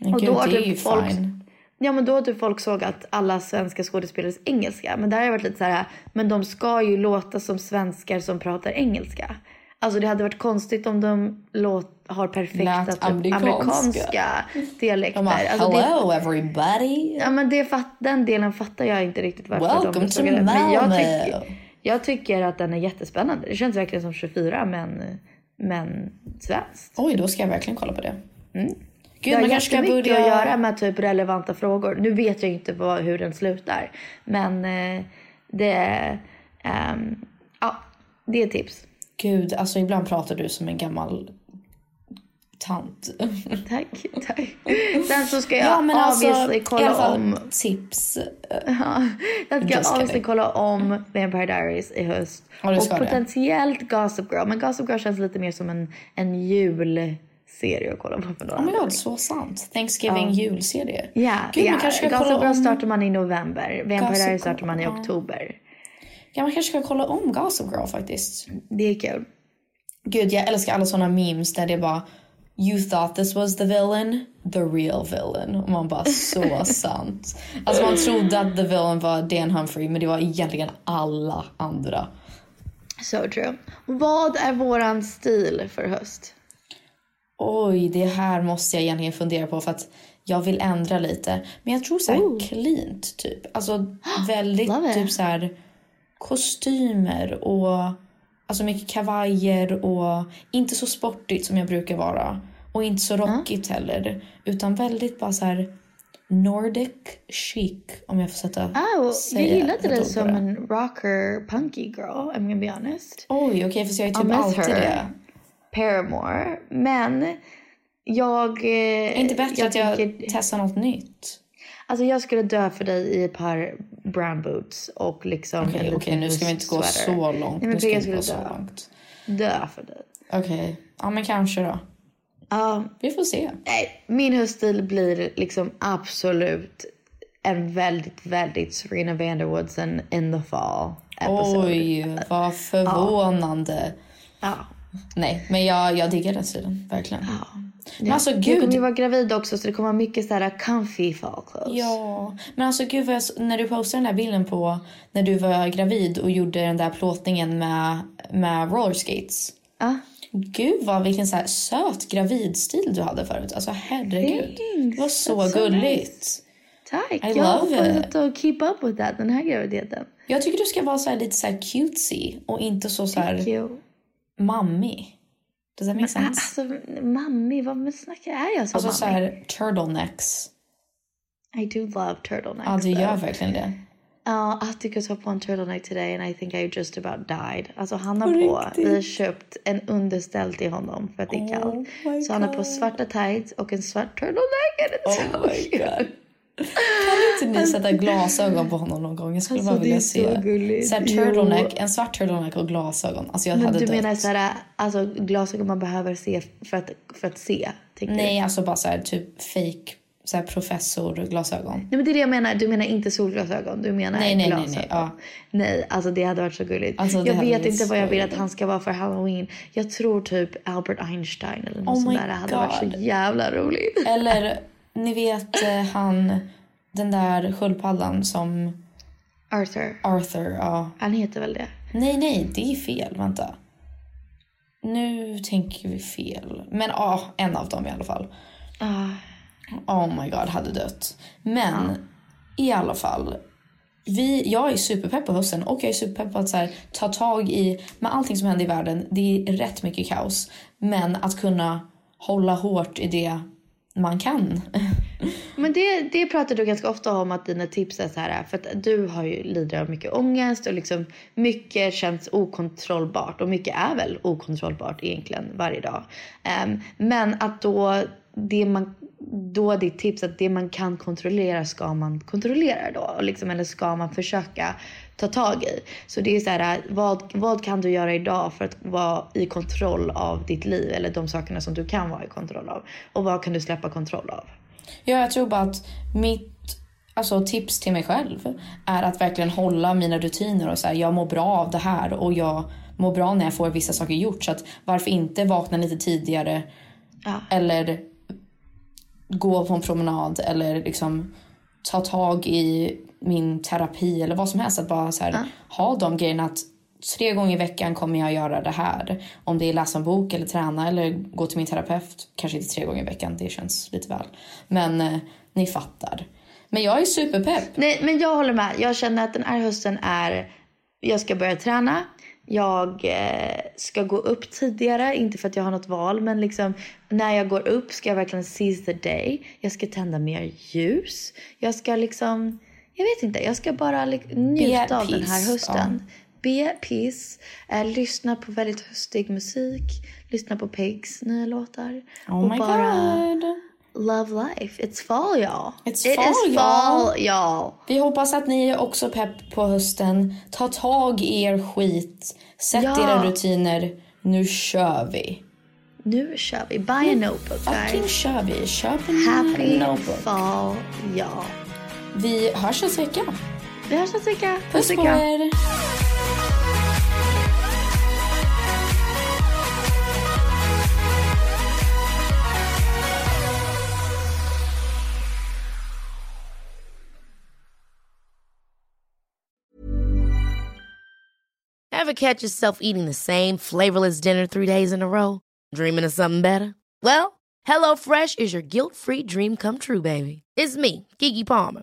Speaker 3: Men
Speaker 2: Och
Speaker 3: gud,
Speaker 2: då har typ folk-
Speaker 3: fine.
Speaker 2: Ja men då har typ folk sågat alla svenska skådespelares engelska. Men där har jag varit lite så här, men de ska ju låta som svenskar som pratar engelska. Alltså det hade varit konstigt om de låt, har perfekta typ,
Speaker 3: amerikanska.
Speaker 2: amerikanska dialekter.
Speaker 3: De bara,
Speaker 2: Alltså, det-
Speaker 3: hello everybody.
Speaker 2: Ja men det den delen fattar jag inte riktigt varför
Speaker 3: Welcome
Speaker 2: de
Speaker 3: to
Speaker 2: det. Men jag
Speaker 3: Malmö.
Speaker 2: tycker, jag tycker att den är jättespännande. Det känns verkligen som 24 men, men svenskt.
Speaker 3: Oj, då ska jag verkligen kolla på det. Gud,
Speaker 2: Mm. Det har jättemycket
Speaker 3: börja...
Speaker 2: att göra med typ relevanta frågor. Nu vet jag inte vad, hur den slutar. Men eh, det, ehm, ja, det är tips.
Speaker 3: Gud, alltså ibland pratar du som en gammal tant.
Speaker 2: Tack, tack. Sen så ska jag
Speaker 3: ja, men alltså
Speaker 2: kolla
Speaker 3: fall
Speaker 2: om
Speaker 3: tips.
Speaker 2: Jag ska
Speaker 3: Just
Speaker 2: obviously kolla om Vampire Diaries i höst.
Speaker 3: Ja,
Speaker 2: och
Speaker 3: ska det.
Speaker 2: potentiellt Gossip Girl. Men Gossip Girl känns lite mer som en, en julserie att kolla på för
Speaker 3: Oh my god, så sant. Thanksgiving julserie.
Speaker 2: Ja,
Speaker 3: Gud,
Speaker 2: ja.
Speaker 3: kanske ska
Speaker 2: Gossip Girl
Speaker 3: om...
Speaker 2: startar man i november. Vampire Diaries startar man i
Speaker 3: ja.
Speaker 2: oktober.
Speaker 3: Ja, man kanske ska kolla om Gossip Girl faktiskt.
Speaker 2: Det är kul.
Speaker 3: Gud, jag älskar alla såna memes där det bara You thought this was the villain, the real villain. Och man bara så sant. Alltså man trodde att the villain var Dan Humphrey men det var egentligen alla andra.
Speaker 2: So true. Vad är våran stil för höst?
Speaker 3: Oj, det här måste jag egentligen fundera på för att jag vill ändra lite. Men jag tror så här cleant typ. Alltså väldigt typ så här kostymer och alltså mycket kavajer och inte så sportigt som jag brukar vara. Och inte så rockigt heller. Utan väldigt bara så här Nordic chic om jag får sätta
Speaker 2: Oh, jag
Speaker 3: säga
Speaker 2: gillade dig som
Speaker 3: det.
Speaker 2: en rocker punky girl, I'm gonna be honest.
Speaker 3: Oj, okej för jag är typ
Speaker 2: miss
Speaker 3: alltid
Speaker 2: her.
Speaker 3: det.
Speaker 2: Paramore. Men jag... Eh,
Speaker 3: Är inte bättre att jag
Speaker 2: tycker-
Speaker 3: testar något nytt?
Speaker 2: Alltså jag skulle dö för dig i ett par brown boots och liksom
Speaker 3: Okej,
Speaker 2: liten
Speaker 3: nu ska vi inte gå
Speaker 2: sweater.
Speaker 3: så långt.
Speaker 2: Nej, men
Speaker 3: nu ska vi inte gå
Speaker 2: skulle
Speaker 3: så
Speaker 2: dö.
Speaker 3: långt.
Speaker 2: Dö för dig.
Speaker 3: Okej, ja men kanske då.
Speaker 2: Ja,
Speaker 3: Vi får se.
Speaker 2: nej, min höststil blir liksom absolut en väldigt, väldigt Serena Vanderwoodsen in the fall episode.
Speaker 3: Oj, vad förvånande.
Speaker 2: Ja.
Speaker 3: Nej, men jag, jag diggar den stilen. Verkligen. Men alltså
Speaker 2: Du
Speaker 3: gud.
Speaker 2: kommer ju vara gravid också så det kommer vara mycket så här comfy fall clothes.
Speaker 3: Ja, men alltså gud jag, när du postade den där bilden på när du var gravid och gjorde den där plåtningen med, med rollerskates.
Speaker 2: Ja.
Speaker 3: Gud vad vilken så här söt gravidstil du hade förut. Alltså herregud.
Speaker 2: Thanks.
Speaker 3: Det var så
Speaker 2: That's so
Speaker 3: gulligt.
Speaker 2: Tack.
Speaker 3: I
Speaker 2: jag hoppas att keep up with that den här graviditeten.
Speaker 3: Jag tycker du ska vara så lite så här cutesy och inte så så här mammig. Does that make sense?
Speaker 2: Alltså, mammi, vad snackar är jag som
Speaker 3: Alltså så här turtlenecks.
Speaker 2: I do love turtlenecks.
Speaker 3: Ja, du gör verkligen det.
Speaker 2: Ja, Atticus har på en turtleneck today and I think I just about died. Alltså han har
Speaker 3: På
Speaker 2: på,
Speaker 3: riktigt?
Speaker 2: vi har köpt en underställ till honom för att det är kallt.
Speaker 3: Oh my
Speaker 2: så han har på
Speaker 3: God.
Speaker 2: svarta tights och en svart turtleneck and it's
Speaker 3: Oh
Speaker 2: so
Speaker 3: my god. Kan inte ni sätta glasögon på honom någon gång? Jag skulle
Speaker 2: Alltså,
Speaker 3: bara vilja se.
Speaker 2: så gulligt.
Speaker 3: Så här, turtleneck, en svart turtleneck och glasögon. Alltså jag
Speaker 2: Men
Speaker 3: hade
Speaker 2: du
Speaker 3: dött.
Speaker 2: menar såhär, alltså glasögon man behöver se för att, för att se? tänker du?
Speaker 3: Nej, alltså bara så här typ fake så här professorglasögon.
Speaker 2: Nej men det är det jag menar, du menar inte solglasögon, du menar
Speaker 3: Nej, nej, nej,
Speaker 2: glasögon.
Speaker 3: nej, ja.
Speaker 2: Nej, alltså det hade varit så gulligt.
Speaker 3: Alltså,
Speaker 2: jag vet
Speaker 3: varit
Speaker 2: inte
Speaker 3: så
Speaker 2: vad jag vill att han ska vara för halloween. Jag tror typ Albert Einstein eller något
Speaker 3: Oh
Speaker 2: sånt där. Det hade varit
Speaker 3: God.
Speaker 2: så jävla roligt.
Speaker 3: Eller ni vet eh, han, den där sköldpaddan som
Speaker 2: Arthur,
Speaker 3: Arthur, ja.
Speaker 2: han heter väl det?
Speaker 3: Nej, nej, det är fel. Vänta. Nu tänker vi fel. Men ja, en av dem i alla fall.
Speaker 2: Ah,
Speaker 3: Oh my god, hade dött. Men i alla fall. vi, jag är superpepp på hösten och jag är superpepp på att så här, ta tag i med allting som händer i världen. Det är rätt mycket kaos. Men att kunna hålla hårt i det man kan.
Speaker 2: Men det, det pratar du ganska ofta om att dina tips är så här. För att du har ju lider av mycket ångest och liksom mycket känns okontrollbart. Och mycket är väl okontrollbart egentligen varje dag. Um, men att då det man då ditt tips att det man kan kontrollera ska man kontrollera då. Liksom, eller ska man försöka ta tag i. Så det är så här, vad, vad kan du göra idag för att vara i kontroll av ditt liv? Eller de sakerna som du kan vara i kontroll av. Och vad kan du släppa kontroll av?
Speaker 3: Ja, jag tror bara att mitt alltså, tips till mig själv är att verkligen hålla mina rutiner och säga jag mår bra av det här och jag mår bra när jag får vissa saker gjort. Så att varför inte vakna lite tidigare ja. eller gå på en promenad eller liksom ta tag i min terapi eller vad som helst. Att bara så här, ja. ha de grejerna att tre gånger i veckan kommer jag göra det här. Om det är läsa en bok eller träna eller gå till min terapeut. Kanske inte tre gånger i veckan, det känns lite väl. Men eh, ni fattar. Men jag är superpepp.
Speaker 2: Nej, men jag håller med. Jag känner att den här hösten är... Jag ska börja träna. Jag eh, ska gå upp tidigare, inte för att jag har något val, men liksom när jag går upp ska jag verkligen seize the day. Jag ska tända mer ljus. Jag ska liksom, jag vet inte, jag ska bara njuta av den här hösten. Ja. Be peace, eh, lyssna på väldigt höstig musik, lyssna på Pigs nya låtar.
Speaker 3: Oh och my bara, god
Speaker 2: love life. It's fall y'all.
Speaker 3: It's It fall, is fall y'all. Vi hoppas att ni är också pepp på hösten. Ta tag i er skit. Sätt ja. era rutiner. Nu kör vi.
Speaker 2: Nu kör vi. Buy a notebook
Speaker 3: guys. Fucking kör vi. Köp en
Speaker 2: Happy
Speaker 3: notebook.
Speaker 2: fall y'all.
Speaker 3: Vi hörs nästa vecka.
Speaker 2: Vi hörs nästa vecka.
Speaker 3: Puss på er.
Speaker 4: Ever catch yourself eating the same flavorless dinner three days in a row? Dreaming of something better? Well, HelloFresh is your guilt-free dream come true, baby. It's me, Gigi Palmer.